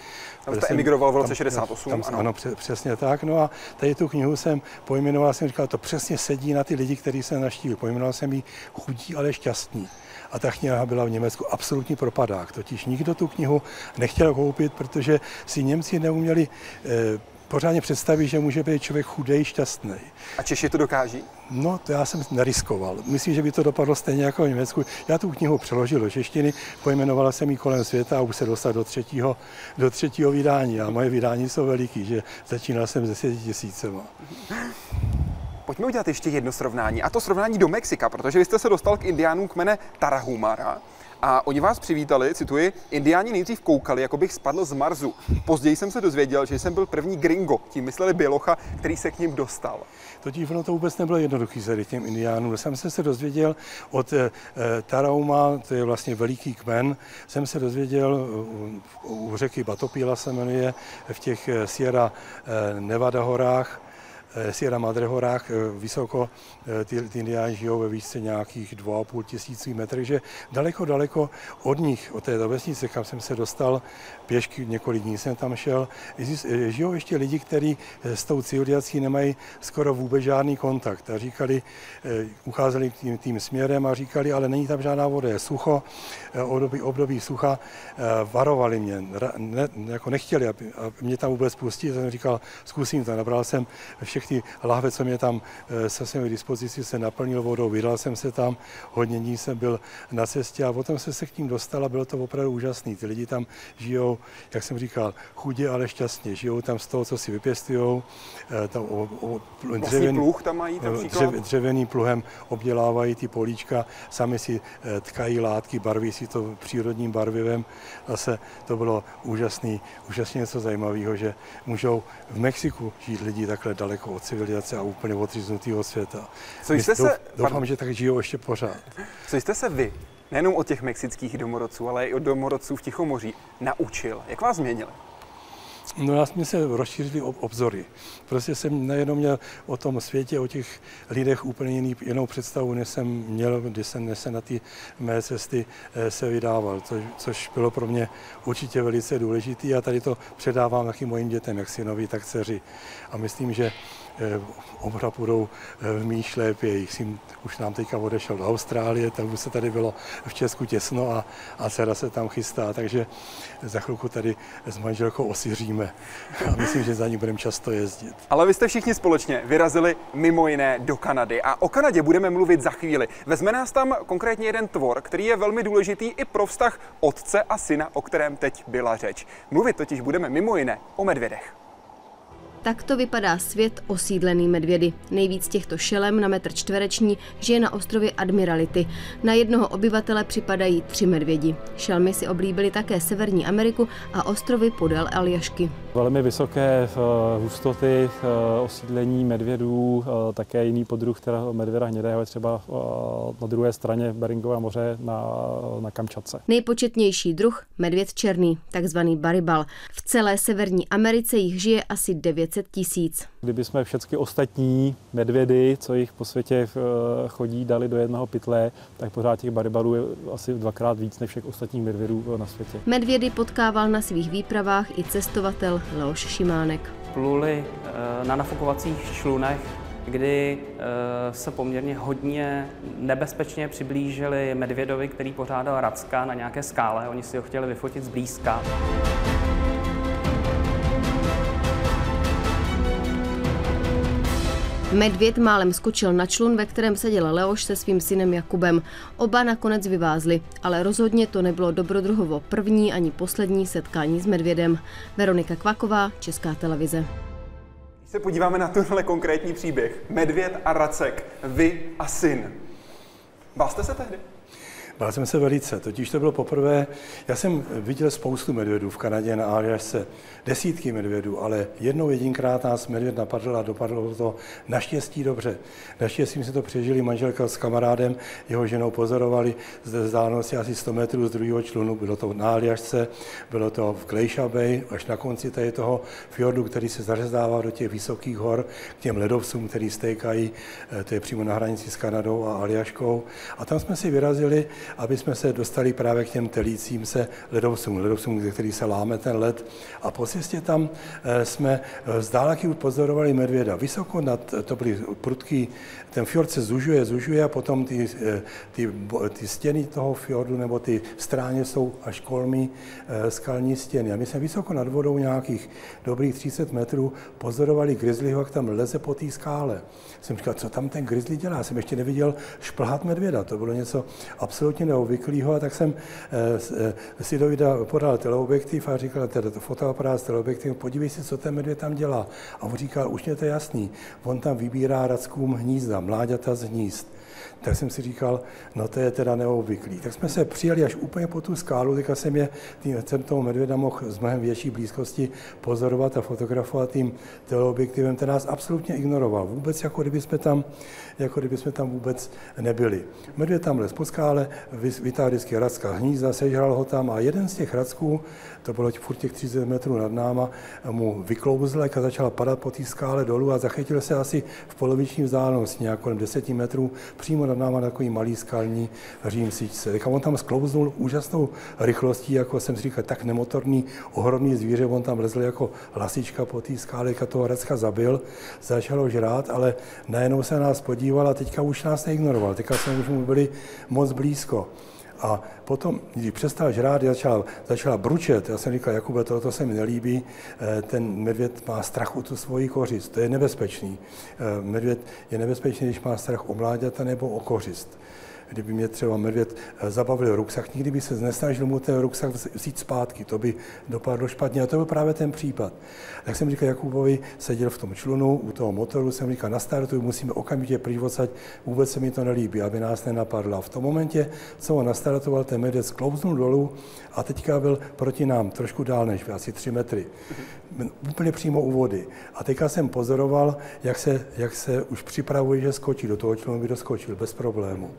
Tam jste emigroval v roce 68, tam, ano. Ano. přesně tak. No a tady tu knihu jsem pojmenoval, jsem říkal, to přesně sedí na ty lidi, kteří jsem naštívil. Pojmenoval jsem ji chudí, ale šťastní. A ta kniha byla v Německu absolutní propadák. Totiž nikdo tu knihu nechtěl koupit, protože si Němci neuměli eh, pořádně představí, že může být člověk chudej, šťastný. A Češi to dokáží? No, to já jsem neriskoval. Myslím, že by to dopadlo stejně jako v Německu. Já tu knihu přeložil do češtiny, pojmenovala jsem ji kolem světa a už se dostal do třetího, do třetího vydání. A moje vydání jsou veliký, že začínal jsem se 10 tisícema. Pojďme udělat ještě jedno srovnání, a to srovnání do Mexika, protože vy jste se dostal k indiánům kmene Tarahumara. A oni vás přivítali, cituji, indiáni nejdřív koukali, jako bych spadl z Marsu. Později jsem se dozvěděl, že jsem byl první gringo, tím mysleli Bělocha, který se k ním dostal. Totiž ono to vůbec nebylo jednoduchý se těm indiánům. Jsem se dozvěděl od e, Tarauma, to je vlastně veliký kmen, jsem se dozvěděl u, u řeky Batopila se jmenuje, v těch eh, Sierra Nevada horách, Eh, Sierra Madre horách eh, vysoko, eh, ty, ty indiáni žijou ve výšce nějakých 2,5 tisících metrů, že daleko, daleko od nich, od této vesnice, kam jsem se dostal, pěšky několik dní jsem tam šel, žijou ještě lidi, kteří s tou civilizací nemají skoro vůbec žádný kontakt. A říkali, ucházeli tím, tím směrem a říkali, ale není tam žádná voda, je sucho, období, období sucha, varovali mě, ne, jako nechtěli, aby, aby mě tam vůbec pustit, jsem říkal, zkusím to, nabral jsem všechny lahve, co mě tam eh, se svými dispozici, se naplnil vodou, vydal jsem se tam, hodně dní jsem byl na cestě a potom jsem se k tím dostal a bylo to opravdu úžasné. Ty lidi tam žijou, jak jsem říkal, chudě, ale šťastně. Žijou tam z toho, co si vypěstují. Eh, tam o, o, vlastně dřevěný, pluh tam mají dřev, dřevěným pluhem obdělávají ty políčka, sami si eh, tkají látky, barví si to přírodním barvivem. Zase to bylo úžasný, úžasně něco zajímavého, že můžou v Mexiku žít lidi takhle daleko od civilizace a úplně odříznutého světa. Co jste se... Doufám, že tak žijou ještě pořád. Co jste se vy, nejenom od těch mexických domorodců, ale i od domorodců v Tichomoří, naučil? Jak vás změnili? No já jsme se rozšířili obzory. Prostě jsem nejenom měl o tom světě, o těch lidech úplně jiný, jinou představu, než jsem měl, když jsem se na ty mé cesty eh, se vydával, což, což bylo pro mě určitě velice důležité a tady to předávám taky mojim dětem, jak synovi, tak dceři. A myslím, že Eh, oba budou eh, v mý šlépě. Syn už nám teďka odešel do Austrálie, tak už se tady bylo v Česku těsno a, a dcera se tam chystá, takže za chvilku tady s manželkou osiříme a myslím, že za ní budeme často jezdit. Ale vy jste všichni společně vyrazili mimo jiné do Kanady a o Kanadě budeme mluvit za chvíli. Vezme nás tam konkrétně jeden tvor, který je velmi důležitý i pro vztah otce a syna, o kterém teď byla řeč. Mluvit totiž budeme mimo jiné o medvědech. Takto vypadá svět osídlený medvědy. Nejvíc těchto šelem na metr čtvereční žije na ostrově Admirality. Na jednoho obyvatele připadají tři medvědi. Šelmy si oblíbily také Severní Ameriku a ostrovy podél Aljašky. Velmi vysoké eh, hustoty eh, osídlení medvědů, eh, také jiný podruh teda medvěda hnědého je třeba na druhé straně Beringova moře na, na Kamčatce. Nejpočetnější druh medvěd černý, takzvaný baribal. V celé Severní Americe jich žije asi 9 500 tisíc. Kdyby jsme všechny ostatní medvědy, co jich po světě eh, chodí, dali do jednoho pytle, tak pořád těch baribarů je asi dvakrát víc než všech ostatních medvědů na světě. Medvědy potkával na svých výpravách i cestovatel Leoš Šimánek. Pluli eh, na nafukovacích člunech kdy eh, se poměrně hodně nebezpečně přiblížili medvědovi, který pořádal Racka na nějaké skále. Oni si ho chtěli vyfotit zblízka. Medvěd málem skočil na člun, ve kterém seděl Leoš se svým synem Jakubem. Oba nakonec vyvázli, ale rozhodně to nebylo dobrodruhovo první ani poslední setkání s medvědem. Veronika Kvaková, Česká televize. Když se podíváme na tenhle konkrétní příběh, medvěd a racek, vy a syn. Bál jste se tehdy? Bál jsem se velice, totiž to bylo poprvé, já jsem viděl spoustu medvědů v Kanadě na Aljašce, desítky medvědů, ale jednou jedinkrát nás medvěd napadl a dopadlo to naštěstí dobře. Naštěstí jsme to přežili manželka s kamarádem, jeho ženou pozorovali z vzdálenosti asi 100 metrů z druhého člunu, bylo to na Aljašce, bylo to v Glacier Bay, až na konci tady toho fjordu, který se zařezdává do těch vysokých hor, k těm ledovcům, který stékají, eh, to je přímo na hranici s Kanadou a Aljaškou. A tam jsme si vyrazili aby jsme se dostali právě k těm telícím se ledovcům, ledovcům, ze kterých se láme ten led. A po cestě tam eh, jsme eh, z dálky pozorovali medvěda. Vysoko nad, to byly prudký, ten fjord se zužuje, zužuje a potom ty, eh, ty, ty stěny toho fjordu nebo ty stráně jsou až kolmy skalní stěny. A my jsme vysoko nad vodou nějakých dobrých 30 metrů pozorovali grizzlyho, jak tam leze po té skále. Jsem říkal, co tam ten grizzly dělá? Jsem ještě neviděl šplhat medvěda. To bylo něco absolutně neobvyklého, a tak jsem si Dovida podal teleobjektiv a říkal, teda to fotoaparát s teleobjektivem, podívej se, co ten medvěd tam dělá. A on říkal, už mě to je jasný, on tam vybírá rackům hnízda, mláďata z hnízd tak jsem si říkal, no to je teda neobvyklý. Tak jsme se přijeli až úplně po tu skálu, teďka jsem je, tým, jsem toho medvěda mohl z mnohem větší blízkosti pozorovat a fotografovat tím teleobjektivem, ten nás absolutně ignoroval. Vůbec jako kdyby jsme tam, jako kdyby jsme tam vůbec nebyli. Medvěd tam les po skále, vytáhl vždycky racka hnízda, sežral ho tam a jeden z těch racků, to bylo furt těch 30 metrů nad náma, mu vyklouzl a začala padat po té skále dolů a zachytil se asi v poloviční vzdálenosti, nějak kolem 10 metrů, přímo nad náma takový malý skalní řím síčce. Tak on tam sklouznul úžasnou rychlostí, jako jsem si říkal, tak nemotorný, ohromný zvíře, on tam lezl jako lasička po té skále, a toho Recka zabil, začalo žrát, ale najednou se nás podíval a teďka už nás neignoroval, teďka jsme už mu byli moc blízko. A potom, když přestal žrát, začala, začala bručet. Já jsem říkal, Jakube, toto se mi nelíbí, eh, ten medvěd má strach o tu svoji kořist, to je nebezpečný. Eh, medvěd je nebezpečný, když má strach o mláďata nebo o kořist kdyby mě třeba medvěd eh, zabavil ruksak, nikdy by se nesnažil mu ten ruksak vzít zpátky, to by dopadlo špatně. A to byl právě ten případ. Tak jsem říkal Jakubovi, seděl v tom člunu u toho motoru, jsem říkal, nastartuj, musíme okamžitě pryč vůbec se mi to nelíbí, aby nás nenapadlo. A v tom momentě, co on nastartoval, ten medvěd sklouznul dolů a teďka byl proti nám, trošku dál než asi tři metry. Úplně přímo u vody. A teďka jsem pozoroval, jak se, jak se už připravuje, že skočí do toho člunu, by doskočil bez problému.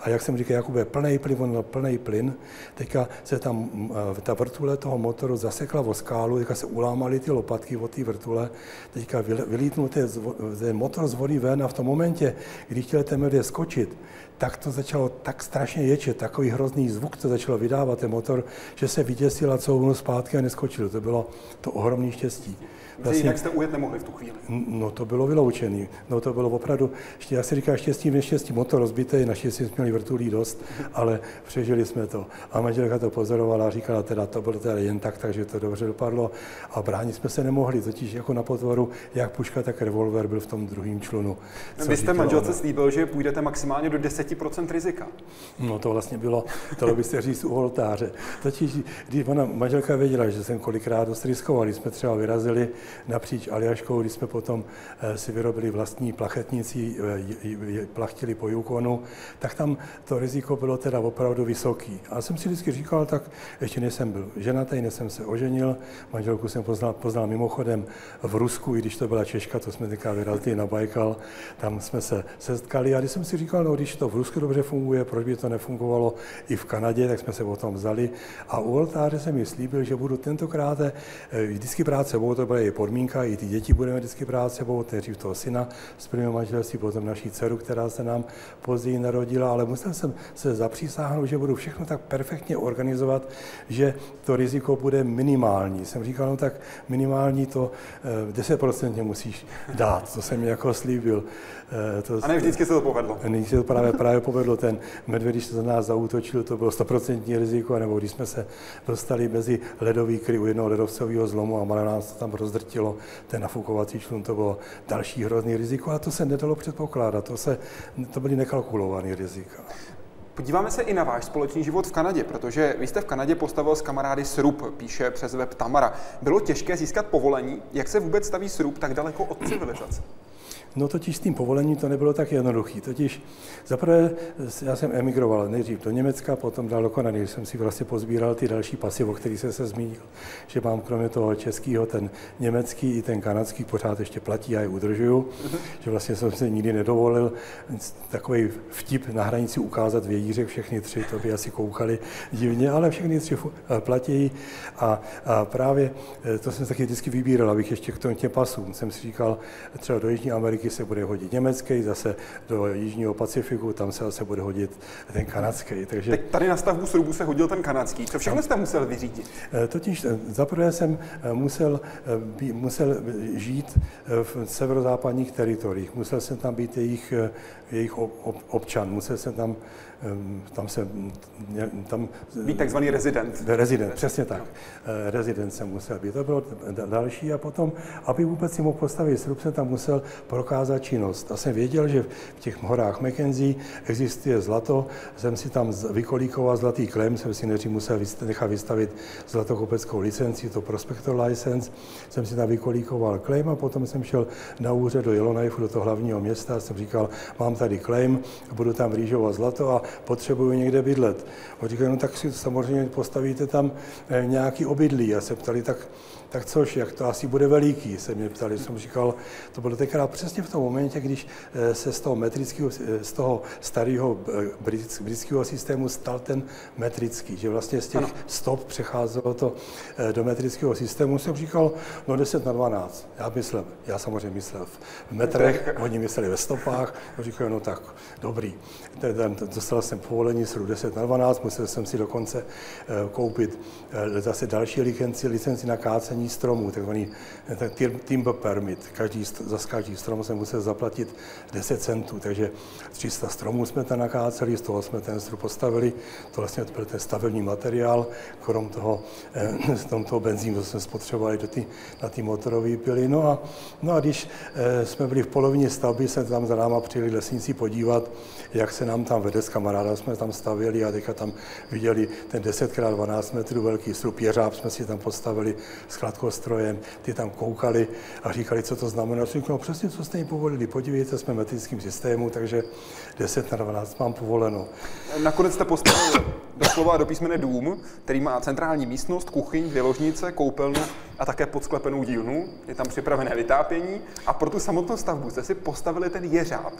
A jak jsem říkal, Jakube, plný plyn, on plný plyn, teďka se tam ta vrtule toho motoru zasekla o skálu, teďka se ulámaly ty lopatky od té vrtule, teďka vylítnul ten, motor z vody ven a v tom momentě, když chtěl ten skočit, tak to začalo tak strašně ječet, takový hrozný zvuk to začalo vydávat ten motor, že se vyděsil a couvnul zpátky a neskočil. To bylo to ohromné štěstí. Vlastně, jinak jste ujet nemohli v tu chvíli. No to bylo vyloučený. No to bylo opravdu, jak se říká, štěstí v neštěstí, motor rozbitý, naštěstí jsme měli vrtulí dost, ale přežili jsme to. A manželka to pozorovala a říkala, teda to bylo teda jen tak, takže to dobře dopadlo. A bránit jsme se nemohli, totiž jako na potvoru, jak puška, tak revolver byl v tom druhém člunu. Vy jste manželce slíbil, že půjdete maximálně do 10% rizika. No to vlastně bylo, to by se říct u oltáře. Totiž, když ona manželka věděla, že jsem kolikrát dost riskoval, když jsme třeba vyrazili napříč Aljaškou, když jsme potom eh, si vyrobili vlastní plachetnici, eh, plachtili po Yukonu, tak tam to riziko bylo teda opravdu vysoký. A jsem si vždycky říkal, tak ještě nejsem byl ženatý, než jsem se oženil, manželku jsem poznal, poznal mimochodem v Rusku, i když to byla Češka, to jsme teďka vyrazili na Bajkal, tam jsme se setkali a když jsem si říkal, no když to v Rusku dobře funguje, proč by to nefungovalo i v Kanadě, tak jsme se o tom vzali. A u oltáře jsem mi slíbil, že budu tentokrát eh, vždycky brát sebou, to byla i podmínka, i ty děti budeme vždycky brát sebou, nejdřív toho syna z prvního manželství, potom naší dceru, která se nám později narodila, ale musel jsem se zapřísáhnout, že budu všechno tak perfektně organizovat, že to riziko bude minimální. Jsem říkal, no tak minimální to 10% eh, musíš dát, to jsem jako slíbil. Eh, to, a ne vždycky se to povedlo. Nyní se to právě, právě povedlo. Ten medvěd, když se za nás zautočil, to bylo 100% riziko, nebo když jsme se dostali mezi ledový kry u jednoho ledovcového zlomu a malé nás to tam rozdrtilo, ten nafukovací člun, to bylo další hrozný riziko a to se nedalo předpokládat. To, se, to byly nekalkulované rizika. Podíváme se i na váš společný život v Kanadě, protože vy jste v Kanadě postavil s kamarády srub, píše přes web Tamara. Bylo těžké získat povolení? Jak se vůbec staví srub tak daleko od civilizace? No totiž s tím povolením to nebylo tak jednoduché. Totiž zaprvé já jsem emigroval nejdřív do Německa, potom dál do Kanady, jsem si vlastně pozbíral ty další pasy, o kterých jsem se zmínil, že mám kromě toho českého ten německý i ten kanadský pořád ještě platí a je udržuju, že vlastně jsem se nikdy nedovolil takový vtip na hranici ukázat vějířek, všechny tři, to by asi koukali divně, ale všechny tři eh, platí a, a právě eh, to jsem taky vždycky vybíral, abych ještě k tomu těm pasům, jsem si říkal, třeba do Jižní Ameriky Ameriky se bude hodit německý, zase do Jižního Pacifiku, tam se zase bude hodit ten kanadský. Takže... Teď tady na stavbu srubu se hodil ten kanadský. Co všechno jste musel vyřídit? Eh, totiž eh, zaprvé jsem eh, musel, musel žít v severozápadních teritoriích, musel jsem tam být jejich, jejich občan, musel jsem tam tam se... Tam, být takzvaný rezident. Rezident, přesně tak. Rezident jsem musel být. To bylo další a potom, aby vůbec si mohl postavit srub, jsem tam musel prokázat činnost. A jsem věděl, že v těch horách Mackenzie existuje zlato, jsem si tam vykolíkoval zlatý klem, jsem si nejdřív musel nechat vystavit zlatokopeckou licenci, to prospektor license, jsem si tam vykolíkoval klem a potom jsem šel na úřad do Yellowknife, do toho hlavního města a jsem říkal, mám tady claim, budu tam rýžovat zlato a potřebuju někde bydlet. On říkal, no tak si samozřejmě postavíte tam eh, nějaký obydlí. A se ptali, tak tak což, jak to asi bude veliký, se mě ptali, jsem říkal, to bylo tenkrát přesně v tom momentě, když eh, se z toho metrického, eh, z toho starého eh, britského systému stal ten metrický, že vlastně z těch ano. stop přecházelo to do metrického systému, jsem říkal, no 10 na 12, já myslel, já samozřejmě myslel v metrech, oni mysleli ve stopách, a říkal, no tak dobrý. Ten, dostal jsem povolení sru 10 na 12, musel jsem si dokonce koupit zase další licenci, licenci na kácení kácení stromů, takzvaný timber permit. Každý, za každý strom jsem musel zaplatit 10 centů, takže 300 stromů jsme tam nakáceli, z toho jsme ten strop postavili, to vlastně byl ten stavební materiál, krom toho, eh, toho benzínu, co jsme spotřebovali do ty, na ty motorové pily. No a, no a když eh, jsme byli v polovině stavby, se tam za náma přijeli lesníci podívat, jak se nám tam vede s kamaráda, jsme tam stavili a teďka tam viděli ten 10x12 metrů velký strup jeřáb, jsme si tam postavili s kladkostrojem, ty tam koukali a říkali, co to znamená. Říkali, no přesně, co jste jim povolili, podívejte, jsme v metrickém systému, takže 10 na 12 mám povoleno. Nakonec jste postavili doslova do písmene dům, který má centrální místnost, kuchyň, dvě ložnice, koupelnu a také podsklepenou dílnu. Je tam připravené vytápění a pro tu samotnou stavbu jste si postavili ten jeřáb.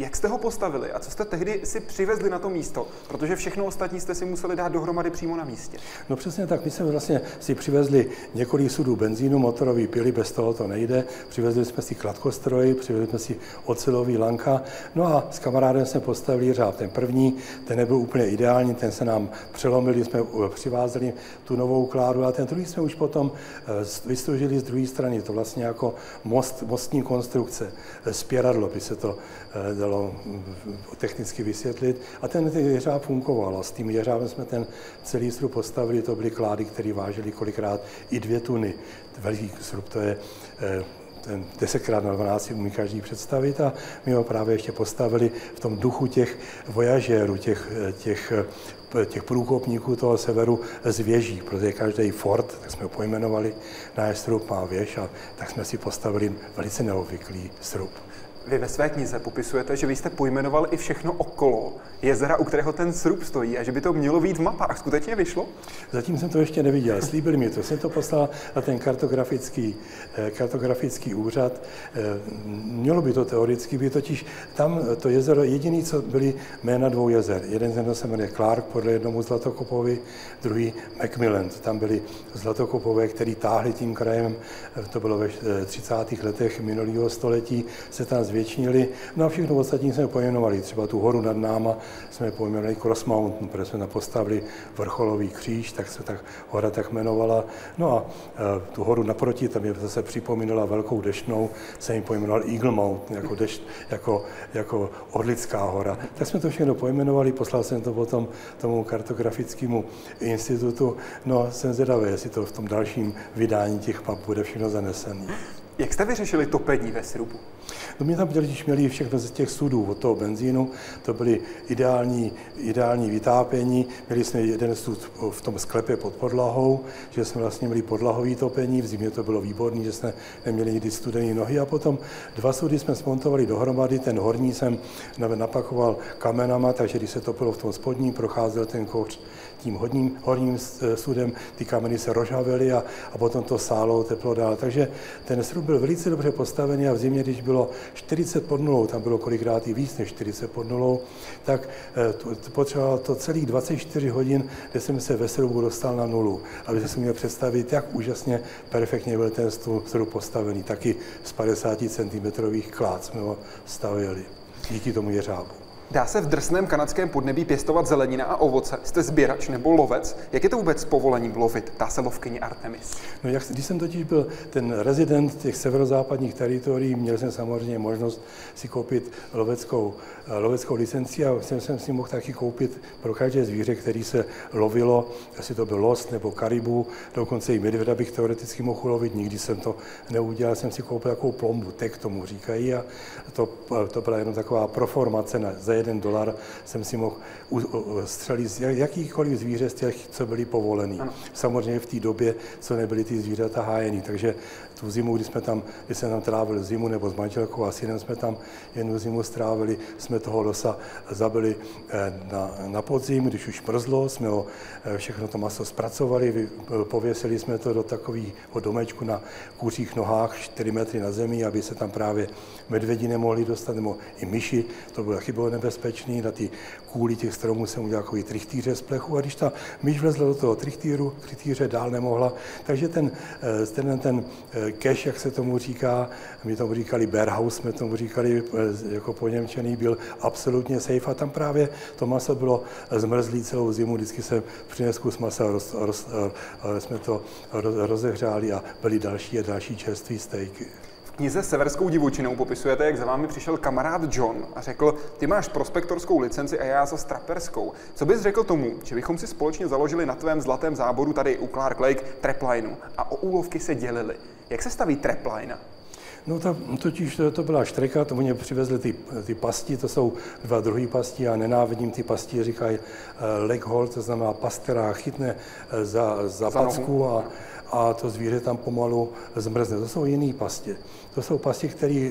Jak jste ho postavili a co jste tehdy si přivezli na to místo? Protože všechno ostatní jste si museli dát dohromady přímo na místě. No přesně tak, my jsme vlastně si přivezli několik sudů benzínu, motorový pily, bez toho to nejde. Přivezli jsme si kladkostroj, přivezli jsme si ocelový lanka. No a s kamarádem jsme postavili řád. Ten první, ten nebyl úplně ideální, ten se nám přelomili, jsme přivázeli tu novou kládu a ten druhý jsme už potom eh, vysloužili z druhé strany. To vlastně jako most, mostní konstrukce, spěradlo by se to eh, dalo technicky vysvětlit. A ten jeřáb fungoval. A s tím jeřábem jsme ten celý srub postavili. To byly klády, které vážily kolikrát i dvě tuny. Veliký srub to je eh, ten 10 krát na 12 umí každý představit a my ho právě ještě postavili v tom duchu těch vojažérů, těch, eh, těch eh, těch průkopníků toho severu z věží, protože každý fort, tak jsme ho pojmenovali, náš srub má věž a tak jsme si postavili velice neobvyklý srub. Vy ve své knize popisujete, že vy jste pojmenoval i všechno okolo jezera, u kterého ten srub stojí a že by to mělo být v mapách. Skutečně vyšlo? Zatím jsem to ještě neviděl. Slíbili mi to. Jsem to poslal na ten kartografický, eh, kartografický úřad. Eh, mělo by to teoreticky být, totiž tam to jezero, jediný, co byly jména dvou jezer. Jeden z se jmenuje Clark podle jednomu Zlatokopovi, druhý Macmillan. Tam byly Zlatokopové, který táhli tím krajem, eh, to bylo ve 30. letech minulého století, se tam zvětšnili. No a všechno ostatní jsme pojmenovali. Třeba tu horu nad náma jsme pojmenovali Cross Mountain, protože jsme postavili vrcholový kříž, tak se tak hora tak jmenovala. No a e, tu horu naproti, tam je zase připomínala velkou deštnou, se jim pojmenoval Eagle Mountain, jako, dešť, jako, jako Orlická hora. Tak jsme to všechno pojmenovali, poslal jsem to potom tomu kartografickému institutu. No jsem zvědavý, jestli to v tom dalším vydání těch map bude všechno zanesené. Jak jste vyřešili topení ve srubu? No my tam když měli všechno z těch sudů od toho benzínu, to byly ideální, ideální vytápění. Měli jsme jeden sud v tom sklepě pod podlahou, že jsme vlastně měli podlahový topení, v zimě to bylo výborné, že jsme neměli nikdy studené nohy a potom dva sudy jsme smontovali dohromady, ten horní jsem napakoval kamenama, takže když se topilo v tom spodním, procházel ten kouř tím hodním, horním sudem, ty kameny se rozhavily a, a potom to sálo teplo dál. Takže ten srub byl velice dobře postavený a v zimě, když bylo 40 pod nulou, tam bylo kolikrát i víc než 40 pod nulou, tak eh, to, potřebovalo to celých 24 hodin, kde jsem se ve srubu dostal na nulu, aby se měl představit, jak úžasně perfektně byl ten srub postavený. Taky z 50 cm klád jsme ho stavěli díky tomu jeřábu. Dá se v drsném kanadském podnebí pěstovat zelenina a ovoce? Jste sběrač nebo lovec? Jak je to vůbec s povolením lovit? Dá se lovkyni Artemis. No, jak, když jsem totiž byl ten rezident těch severozápadních teritorií, měl jsem samozřejmě možnost si koupit loveckou, eh, loveckou licenci a jsem, jsem si mohl taky koupit pro každé zvíře, který se lovilo, jestli to byl los nebo karibu, dokonce i medvěda bych teoreticky mohl lovit, nikdy jsem to neudělal, jsem si koupil takovou plombu, tek tomu říkají a to, to byla jenom taková proformace na, jeden dolar jsem si mohl střelit z jakýchkoliv zvíře z těch, co byly povolený. Ano. Samozřejmě v té době, co nebyly ty zvířata hájený. Takže tu zimu, kdy jsme tam, když jsem tam trávil zimu nebo s manželkou a synem jsme tam jednu zimu strávili, jsme toho losa zabili eh, na, na podzim, když už mrzlo, jsme ho eh, všechno to maso zpracovali, pověsili jsme to do takového domečku na kůřích nohách 4 metry na zemi, aby se tam právě medvědi nemohli dostat, nebo i myši, to bylo taky bylo nebezpečný, na ty kůly těch stromů jsem udělal takový trichtýře z plechu. A když ta myš vlezla do toho trichtýru, trichtýře dál nemohla, takže ten, eh, ten, ten cash, jak se tomu říká, my tomu říkali Bearhouse, jsme tomu říkali eh, jako po Němčený, byl absolutně safe. A tam právě to maso bylo zmrzlý celou zimu, vždycky jsem přinesl kus masa, roz, roz, roz, jsme to rozehřáli a byly další a další čerstvé stejky knize Severskou divočinou popisujete, jak za vámi přišel kamarád John a řekl, ty máš prospektorskou licenci a já za straperskou. Co bys řekl tomu, že bychom si společně založili na tvém zlatém záboru tady u Clark Lake traplineu a o úlovky se dělili? Jak se staví trapline? No ta, totiž to, to byla štreka, to mě přivezli ty, ty pasti, to jsou dva druhý pasti, já nenávidím ty pasti, říkají uh, leg hold, to znamená past, která chytne uh, za, za, za packu a, a to zvíře tam pomalu zmrzne. To jsou jiné pastě. To jsou pasti, které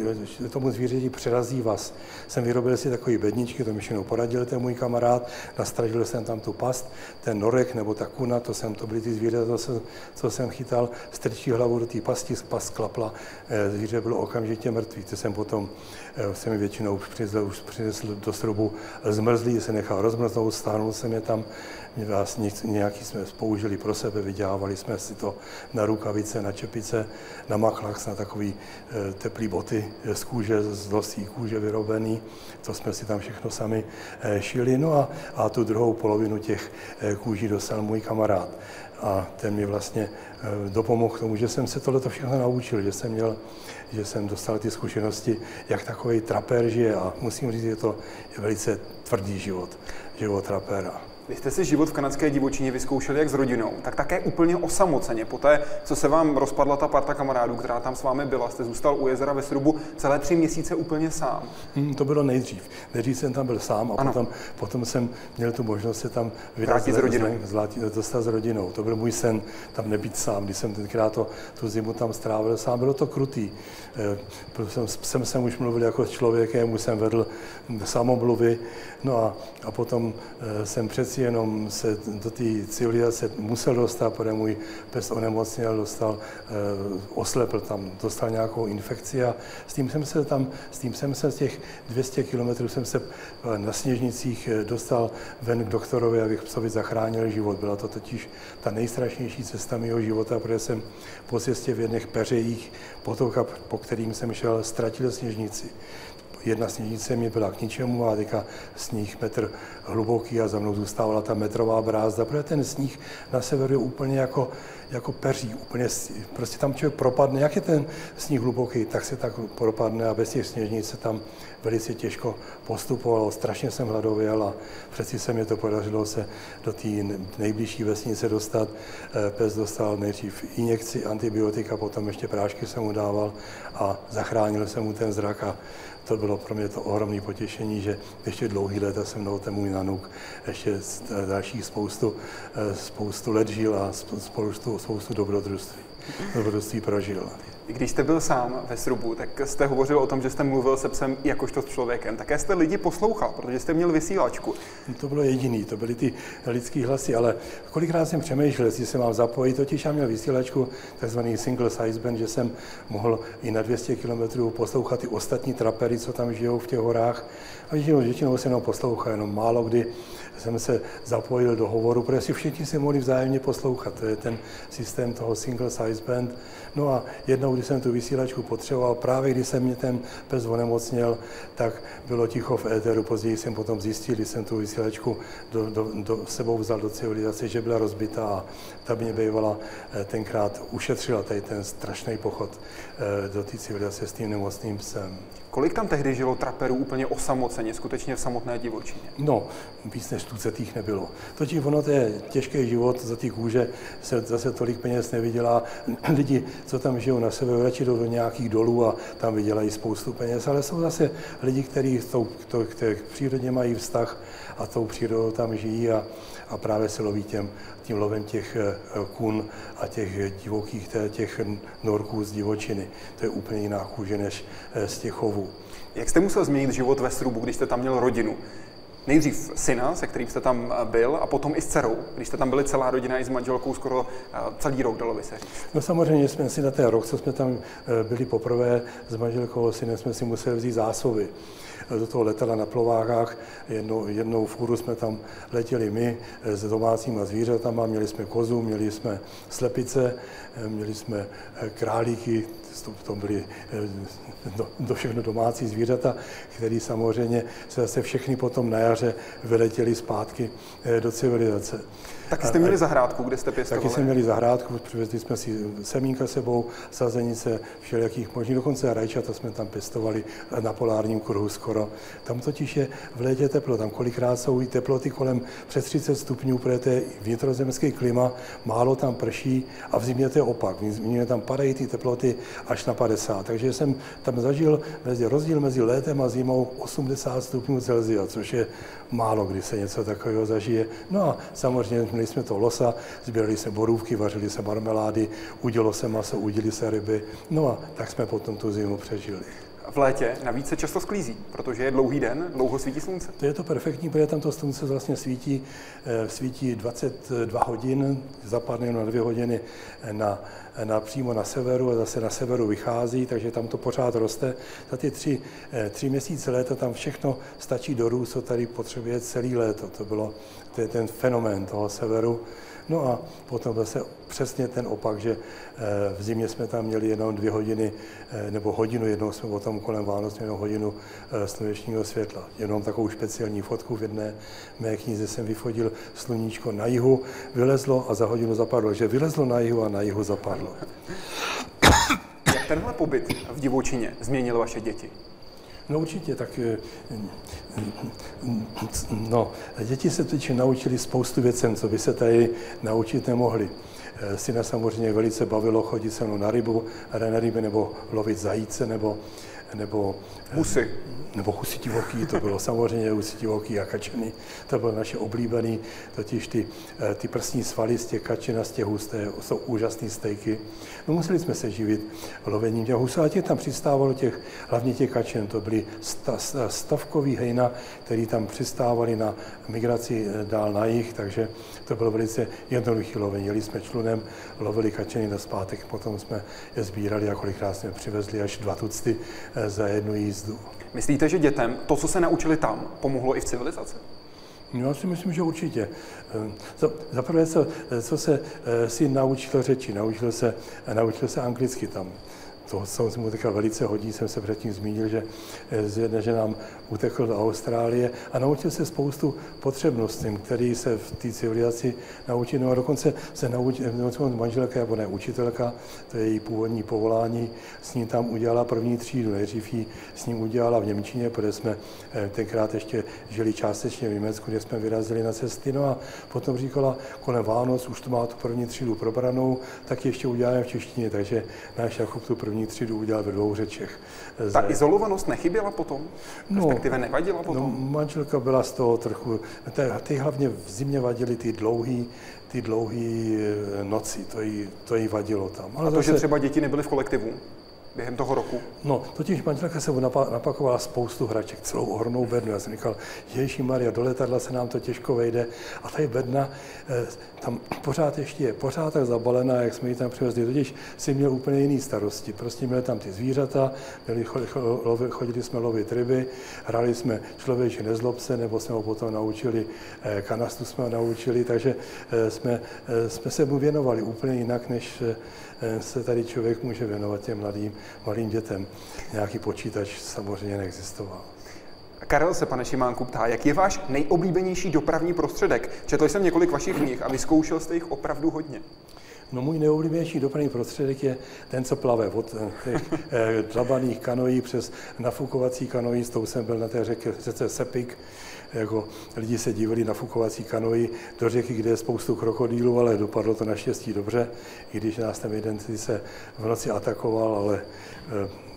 tomu zvířeti přerazí vás. Jsem vyrobil si takové bedničky, to mi všechno poradil ten můj kamarád, nastražil jsem tam tu past, ten norek nebo ta kuna, to, jsem, to byly ty zvířata, to se, co jsem chytal, strčí hlavu do té pasti, past klapla, eh, zvíře bylo okamžitě mrtvý. To jsem potom, eh, jsem většinou přinesl, do strobu zmrzlý, se nechal rozmrznout, stáhnul jsem je tam, vás nějaký jsme použili pro sebe, vydělávali jsme si to na rukavice, na čepice, na machlach, na takový e, teplý boty z kůže, z losí kůže vyrobený. To jsme si tam všechno sami e, šili. No a, a tu druhou polovinu těch kůží dostal můj kamarád. A ten mi vlastně dopomohl k tomu, že jsem se tohle všechno naučil, že jsem měl, že jsem dostal ty zkušenosti, jak takový traper žije a musím říct, že to je velice tvrdý život, život trapera. Vy jste si život v kanadské divočině vyzkoušeli jak s rodinou, tak také úplně osamoceně. Poté, co se vám rozpadla ta parta kamarádů, která tam s vámi byla, jste zůstal u jezera ve Srubu celé tři měsíce úplně sám. Hmm, to bylo nejdřív. Nejdřív jsem tam byl sám a potom, potom jsem měl tu možnost se tam vydat s rodinou. Zlátí, dostat s rodinou. To byl můj sen, tam nebýt sám. Když jsem tenkrát to, tu zimu tam strávil sám, bylo to krutý. E, jsem, jsem, jsem už mluvil jako s člověkem, už jsem vedl samomluvy, no a, a potom e, jsem přeci jenom se do té civilizace musel dostat, protože můj pes onemocněl, dostal, eh, oslepl tam, dostal nějakou infekci a s tím jsem se tam, s tím jsem se z těch 200 kilometrů jsem se eh, na Sněžnicích eh, dostal ven k doktorovi, abych psovi zachránil život. Byla to totiž ta nejstrašnější cesta mého života, protože jsem po cestě v jedných peřejích potoka, po kterým jsem šel, ztratil sněžnici. Jedna sněžnice mi byla k ničemu a teďka sníh metr hluboký a za mnou zůstávala ta metrová brázda, protože ten sníh na severu je úplně jako, jako peří, úplně, prostě tam člověk propadne, jak je ten sníh hluboký, tak se tak propadne a bez těch sněžnic se tam velice těžko postupovalo, strašně jsem hladověl a přeci se mi to podařilo se do té nejbližší vesnice dostat. Eh, pes dostal nejdřív injekci antibiotika, potom ještě prášky jsem mu dával a zachránil jsem mu ten zrak a to bylo pro mě to ohromné potěšení, že ještě dlouhý léta se mnou ten můj nanuk ještě dalších spoustu, eh, spoustu let žil a spoustu, spoustu dobrodružství, dobrodružství prožil. Když jste byl sám ve Srubu, tak jste hovořil o tom, že jste mluvil se psem jakožto s člověkem. Také jste lidi poslouchal, protože jste měl vysílačku. To bylo jediný, to byly ty lidský hlasy, ale kolikrát jsem přemýšlel, jestli se mám zapojit, totiž já měl vysílačku, takzvaný single size band, že jsem mohl i na 200 km poslouchat ty ostatní trapery, co tam žijou v těch horách. A většinou, většinou se jenom poslouchá, jenom málo kdy jsem se zapojil do hovoru, protože si všichni si mohli vzájemně poslouchat. To je ten systém toho single size band. No a jednou, když jsem tu vysílačku potřeboval, právě když jsem mě ten pes onemocněl, tak bylo ticho v éteru. Později jsem potom zjistil, když jsem tu vysílačku do, do, do sebou vzal do civilizace, že byla rozbitá a ta mě bývala eh, tenkrát ušetřila tady ten strašný pochod eh, do té civilizace s tím nemocným psem. Kolik tam tehdy žilo traperů úplně osamoceně, skutečně v samotné divočině? No, víc než tucetých nebylo. Totiž ono to je těžký život, za ty kůže se zase tolik peněz nevydělá. Lidi, co tam žijou na sebe, radši do nějakých dolů a tam vydělají spoustu peněz, ale jsou zase lidi, kteří k přírodě mají vztah a tou přírodou tam žijí a, a právě se loví těm, tím lovem těch eh, kun a těch divokých, těch norků z divočiny. To je úplně jiná kůže než eh, z těch chovů. Jak jste musel změnit život ve Strubu, když jste tam měl rodinu? Nejdřív syna, se kterým jste tam eh, byl, a potom i s dcerou, když jste tam byli celá rodina i s manželkou skoro celý rok, dalo by se říct. No samozřejmě jsme si na ten rok, co jsme tam byli poprvé s manželkou a synem, jsme si museli vzít zásoby do toho letala na plovákách. Jednou, jednou fůru jsme tam letěli my s domácíma zvířatama, měli jsme kozu, měli jsme slepice, měli jsme králíky, to byly do, do všechno domácí zvířata, které samozřejmě se zase všechny potom na jaře vyletěli zpátky do civilizace. Taky jste měli zahrádku, kde jste pěstovali? Taky jsme měli zahrádku, přivezli jsme si semínka sebou, sazenice všelijakých možných, dokonce rajčata jsme tam pěstovali na polárním kruhu skoro. Tam totiž je v létě teplo, tam kolikrát jsou i teploty kolem přes 30 stupňů, protože to je vnitrozemský klima, málo tam prší a v zimě to je opak. V zimě tam padají ty teploty až na 50. Takže jsem tam zažil mezi, rozdíl mezi létem a zimou 80 stupňů Celsia, což je málo kdy se něco takového zažije. No a samozřejmě měli jsme to losa, sbírali se borůvky, vařili se marmelády, udělo se maso, udili se ryby. No a tak jsme potom tu zimu přežili v létě navíc se často sklízí, protože je dlouhý den, dlouho svítí slunce. To je to perfektní, protože tam to slunce vlastně svítí, eh, svítí 22 hodin, zapadne jenom na dvě hodiny na, na, přímo na severu a zase na severu vychází, takže tam to pořád roste. Za ty tři, eh, tři měsíce léta tam všechno stačí do růst, co tady potřebuje celý léto. To, bylo, to je ten fenomén toho severu. No a potom zase přesně ten opak, že eh, v zimě jsme tam měli jenom dvě hodiny, eh, nebo hodinu, jednou jsme potom kolem Vánoc měli hodinu eh, slunečního světla. Jenom takovou speciální fotku v jedné mé knize jsem vyfotil sluníčko na jihu, vylezlo a za hodinu zapadlo, že vylezlo na jihu a na jihu zapadlo. Jak tenhle pobyt v divočině změnil vaše děti? No určitě, tak no, děti se teď naučili spoustu věcem, co by se tady naučit nemohli. Eh, syna samozřejmě velice bavilo chodit se mnou na rybu, na ryby, nebo lovit zajíce, nebo, nebo husy nebo husy divoký, to bylo samozřejmě husy divoký a kačeny, to bylo naše oblíbený, totiž ty, eh, ty prsní svaly z těch kačen a z těch hus, to jsou úžasné stejky. No museli jsme se živit lovením těch husů, a těch tam přistávalo těch, hlavně těch kačen, to byly sta, stavkový hejna, který tam přistávali na migraci eh, dál na jich, takže to bylo velice jednoduchý lovení. Jeli jsme člunem, lovili kačeny na zpátek, potom jsme je sbírali a kolikrát jsme přivezli až dva tucty eh, za jednu jízdu. Myslíte, že dětem to, co se naučili tam, pomohlo i v civilizaci? No, já si myslím, že určitě. Eh, za prvé, co, co se eh, si naučil řeči, naučil se, naučil se anglicky tam to se mu teďka velice hodí, jsem se předtím zmínil, že z jedné, že nám utekl do Austrálie a naučil se spoustu potřebností, které se v té civilizaci naučí. No a dokonce se naučil, manželka nebo ne učitelka, to je její původní povolání, s ním tam udělala první třídu. Nejdřív ji s ním udělala v Němčině, protože jsme eh, tenkrát ještě žili částečně v Německu, kde jsme vyrazili na cesty. No a potom říkala, kolem Vánoc už to má tu první třídu probranou, tak ještě uděláme v češtině. Takže náš Jakub tu první třídu udělal ve dvou řečech. Ta izolovanost nechyběla potom? No, respektive nevadila potom? No, manželka byla z toho trochu, ty hlavně v zimě vadily ty dlouhý, ty dlouhé noci, to jí, to jí vadilo tam. Ale A to, zase, že třeba děti nebyly v kolektivu? Během toho roku? No, totiž manželka se napakovala spoustu hraček, celou ohromnou bednu. Já jsem říkal, Ježíši Maria, do letadla se nám to těžko vejde. A tady bedna eh, tam pořád ještě je, pořád tak zabalená, jak jsme ji tam přivezli. Totiž si měl úplně jiný starosti. Prostě měli tam ty zvířata, měli, chodili jsme lovit ryby, hráli jsme člověče nezlobce, nebo jsme ho potom naučili, eh, kanastu jsme ho naučili, takže eh, jsme, jsme se mu věnovali úplně jinak, než se tady člověk může věnovat těm mladým, malým dětem. Nějaký počítač samozřejmě neexistoval. Karel se, pane Šimánku, ptá, jak je váš nejoblíbenější dopravní prostředek? Četl jsem několik vašich knih a vyzkoušel jste jich opravdu hodně. No můj nejoblíbenější dopravní prostředek je ten, co plave od eh, těch eh, dlabaných kanojí přes nafukovací kanojí, s tou jsem byl na té řece Sepik, jako lidi se divili na fukovací kanoji do řeky, kde je spoustu krokodýlů, ale dopadlo to naštěstí dobře, i když nás ten jeden se v noci atakoval, ale eh,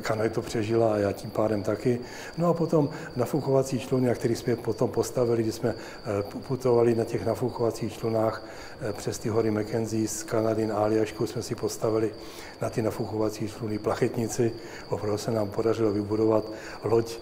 kanaj to přežila a já tím pádem taky. No a potom nafukovací čluny, na který jsme potom postavili, kdy jsme eh, putovali na těch nafukovacích člunách eh, přes ty hory Mackenzie z Kanady na Aliašku, jsme si postavili na ty nafukovací čluny plachetnici. Opravdu se nám podařilo vybudovat loď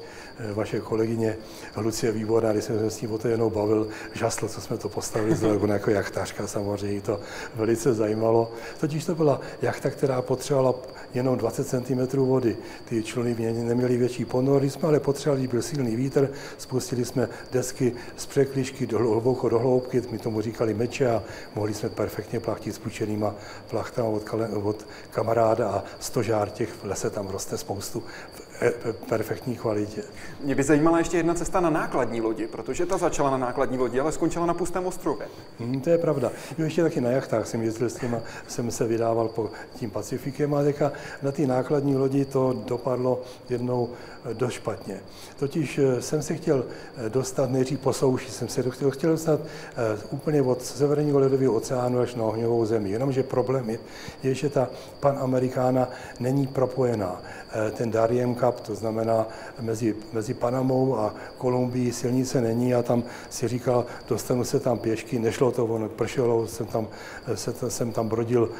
vaše kolegyně Lucie Výborná, když jsem se s ní o to jenom bavil, žasl, co jsme to postavili z jako jachtařka, samozřejmě to velice zajímalo. Totiž to byla jachta, která potřebovala jenom 20 cm vody. Ty čluny v neměly větší ponory, jsme ale potřebovali, byl silný vítr, spustili jsme desky z překlišky do, hluboko do hloubky, my tomu říkali meče a mohli jsme perfektně plachtit s půjčenýma plachtama od, od kamaráda a stožár těch v lese tam roste spoustu perfektní kvalitě. Mě by zajímala ještě jedna cesta na nákladní lodi, protože ta začala na nákladní lodi, ale skončila na pustém ostrově. Hmm, to je pravda. Jo, ještě taky na jachtách jsem jezdil s těma, jsem se vydával po tím Pacifikem a teďka na ty nákladní lodi to dopadlo jednou e, dost špatně. Totiž e, jsem se chtěl dostat nejdřív po souši, jsem se chtěl, chtěl dostat úplně od severního ledového oceánu až na ohňovou zemi. Jenomže problém je, je že ta panamerikána není propojená. Ten Darien Cup, to znamená mezi, mezi Panamou a Kolumbií silnice není a tam si říkal, dostanu se tam pěšky, nešlo to, ono pršelo, jsem tam, se, jsem tam brodil,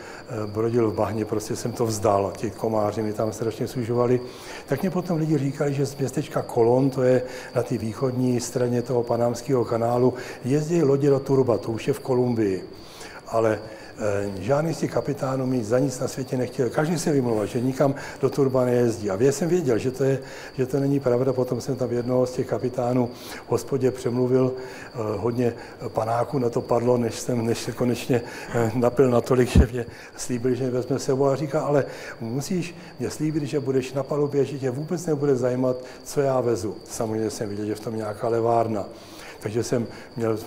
brodil v bahně, prostě jsem to vzdal, ti komáři mi tam strašně sužovali. Tak mě potom lidi říkali, že z městečka Kolon, to je na té východní straně toho panamského kanálu, jezdí lodě do Turba, to už je v Kolumbii. Ale Eh, žádný z těch kapitánů mi za nic na světě nechtěl. Každý se vymlouval, že nikam do Turba nejezdí. A já jsem věděl, že to, je, že to není pravda. Potom jsem tam jednoho z těch kapitánů v hospodě přemluvil eh, hodně panáků na to padlo, než jsem než se konečně eh, napil natolik, že mě slíbil, že vezme sebou a říká, ale musíš mě slíbit, že budeš na palubě, že tě vůbec nebude zajímat, co já vezu. Samozřejmě jsem viděl, že v tom nějaká levárna. Takže jsem měl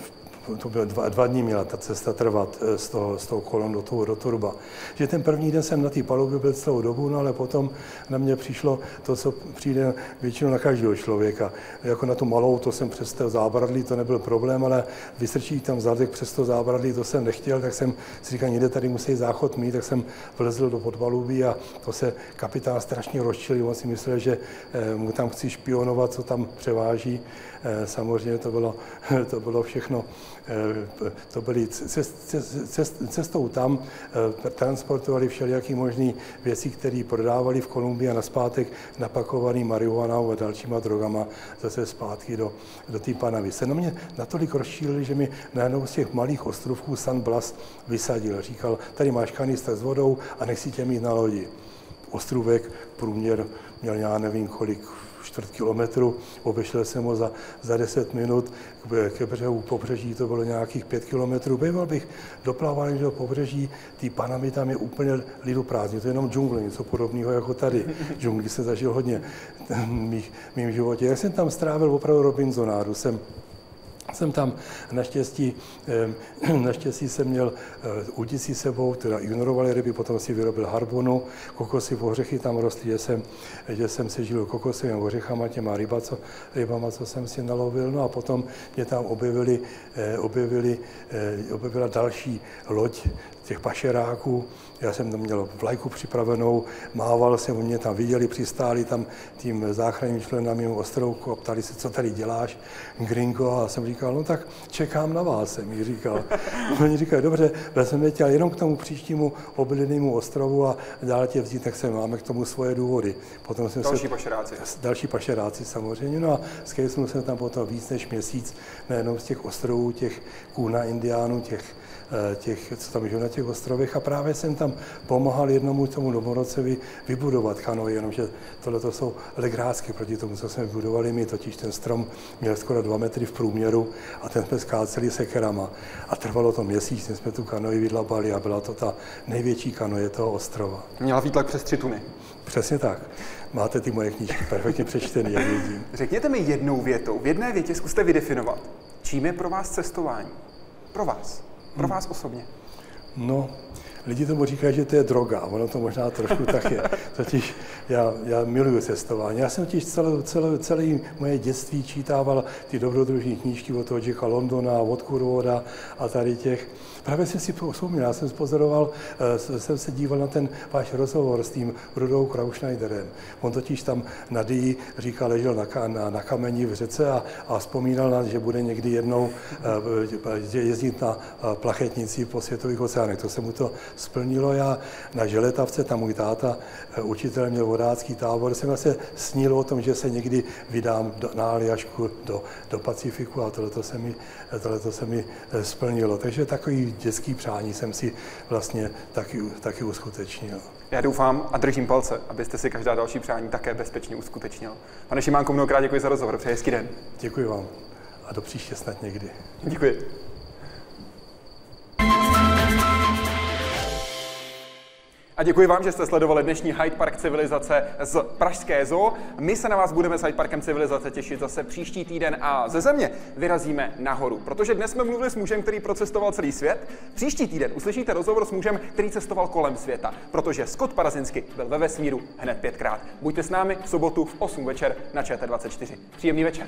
to bylo dva, dva dní měla ta cesta trvat eh, z toho, z toho kolon do toho do Turba. Že ten první den jsem na té palubě byl celou dobu, no ale potom na mě přišlo to, co přijde většinou na každého člověka. Jako na tu malou, to jsem přes to zábradlí, to nebyl problém, ale vystrčit tam zadek přes to zábradlí, to jsem nechtěl, tak jsem si říkal, někde tady musí záchod mít, tak jsem vlezl do podpalubí a to se kapitán strašně rozčilil, on si myslel, že eh, mu tam chci špionovat, co tam převáží. Eh, samozřejmě to bylo, to bylo všechno Eh, to byli cest, cest, cestou tam, eh, transportovali všelijaký možný věci, které prodávali v Kolumbii a naspátek napakovaný marihuanou a dalšíma drogama zase zpátky do, do té Panamy. Se na mě natolik rozšířili, že mi najednou z těch malých ostrovků San Blas vysadil. Říkal, tady máš kanister s vodou a nech si tě mít na lodi. Ostrůvek průměr měl já nevím kolik, čtvrt kilometru, obešel jsem ho za, za 10 minut, ke břehu pobřeží to bylo nějakých 5 kilometrů. Býval bych doplaval do pobřeží, ty Panamy tam je úplně lidu prázdný, to je jenom džungle, něco podobného jako tady. Džungli se zažil hodně v mým životě. Já jsem tam strávil opravdu Robinsonádu, jsem jsem tam naštěstí, eh, naštěstí jsem měl eh, udicí sebou, teda ignorovali ryby, potom si vyrobil harbonu, kokosy v ořechy tam rostly, že jsem, že jsem se žil kokosovým ořechama, těma ryba, co, rybama, co jsem si nalovil, no a potom mě tam objevili, eh, objevili, objevila další loď, těch pašeráků. Já jsem tam měl vlajku připravenou, mával jsem, mě tam viděli, přistáli tam tím záchranným členem mimo ostrovku a ptali se, co tady děláš, gringo, a jsem říkal, no tak čekám na vás, jsem jí říkal. Oni říkali, dobře, vezmeme tě jenom k tomu příštímu oblíbenému ostrovu a dál tě vzít, tak se máme k tomu svoje důvody. Potom jsem další se, pašeráci. Další pašeráci samozřejmě. No a skejsnul jsem tam potom víc než měsíc, nejenom z těch ostrovů, těch kůna indiánů, těch těch, co tam žijou na těch ostrovech a právě jsem tam pomáhal jednomu tomu domorodcovi vybudovat kanoje, jenomže tohle to jsou legrásky proti tomu, co jsme vybudovali my, totiž ten strom měl skoro dva metry v průměru a ten jsme skáceli sekerama a trvalo to měsíc, než jsme tu kanoji vydlabali a byla to ta největší kanoje toho ostrova. Měla výtlak přes tři tuny. Přesně tak. Máte ty moje knížky perfektně přečtený, jak vidím. Řekněte mi jednou větou, v jedné větě zkuste vydefinovat, čím je pro vás cestování? Pro vás. Pro vás osobně? No, lidi tomu říkají, že to je droga, ono to možná trošku tak je. Totiž já, já miluju cestování. Já jsem totiž celé, celé, celé moje dětství čítával ty dobrodružní knížky od toho Jacka Londona, od Kurvoda a tady těch. Právě jsem si vzpomněl, já jsem spozoroval, eh, jsem se díval na ten váš rozhovor s tím Rudou Krauschneiderem. On totiž tam na Dii říkal, ležel na, na, na kameni v řece a, a vzpomínal na, že bude někdy jednou uh, jezdit na plachetnici po světových oceánech. To se mu to splnilo. Já na Želetavce, tam můj táta, učitel měl vodácký tábor, jsem se snil o tom, že se někdy vydám do, na Aljašku do, do Pacifiku a tohle se mi, tohleto se mi splnilo. Takže takový dětský přání jsem si vlastně taky, taky uskutečnil. Já doufám a držím palce, abyste si každá další přání také bezpečně uskutečnil. Pane Šimánko, mnohokrát děkuji za rozhovor. Přeji hezký den. Děkuji vám a do příště snad někdy. Děkuji. A děkuji vám, že jste sledovali dnešní Hyde Park civilizace z Pražské zoo. My se na vás budeme s Hyde Parkem civilizace těšit zase příští týden a ze země vyrazíme nahoru, protože dnes jsme mluvili s mužem, který procestoval celý svět. Příští týden uslyšíte rozhovor s mužem, který cestoval kolem světa, protože Scott Parazinsky byl ve vesmíru hned pětkrát. Buďte s námi v sobotu v 8 večer na ČT24. Příjemný večer.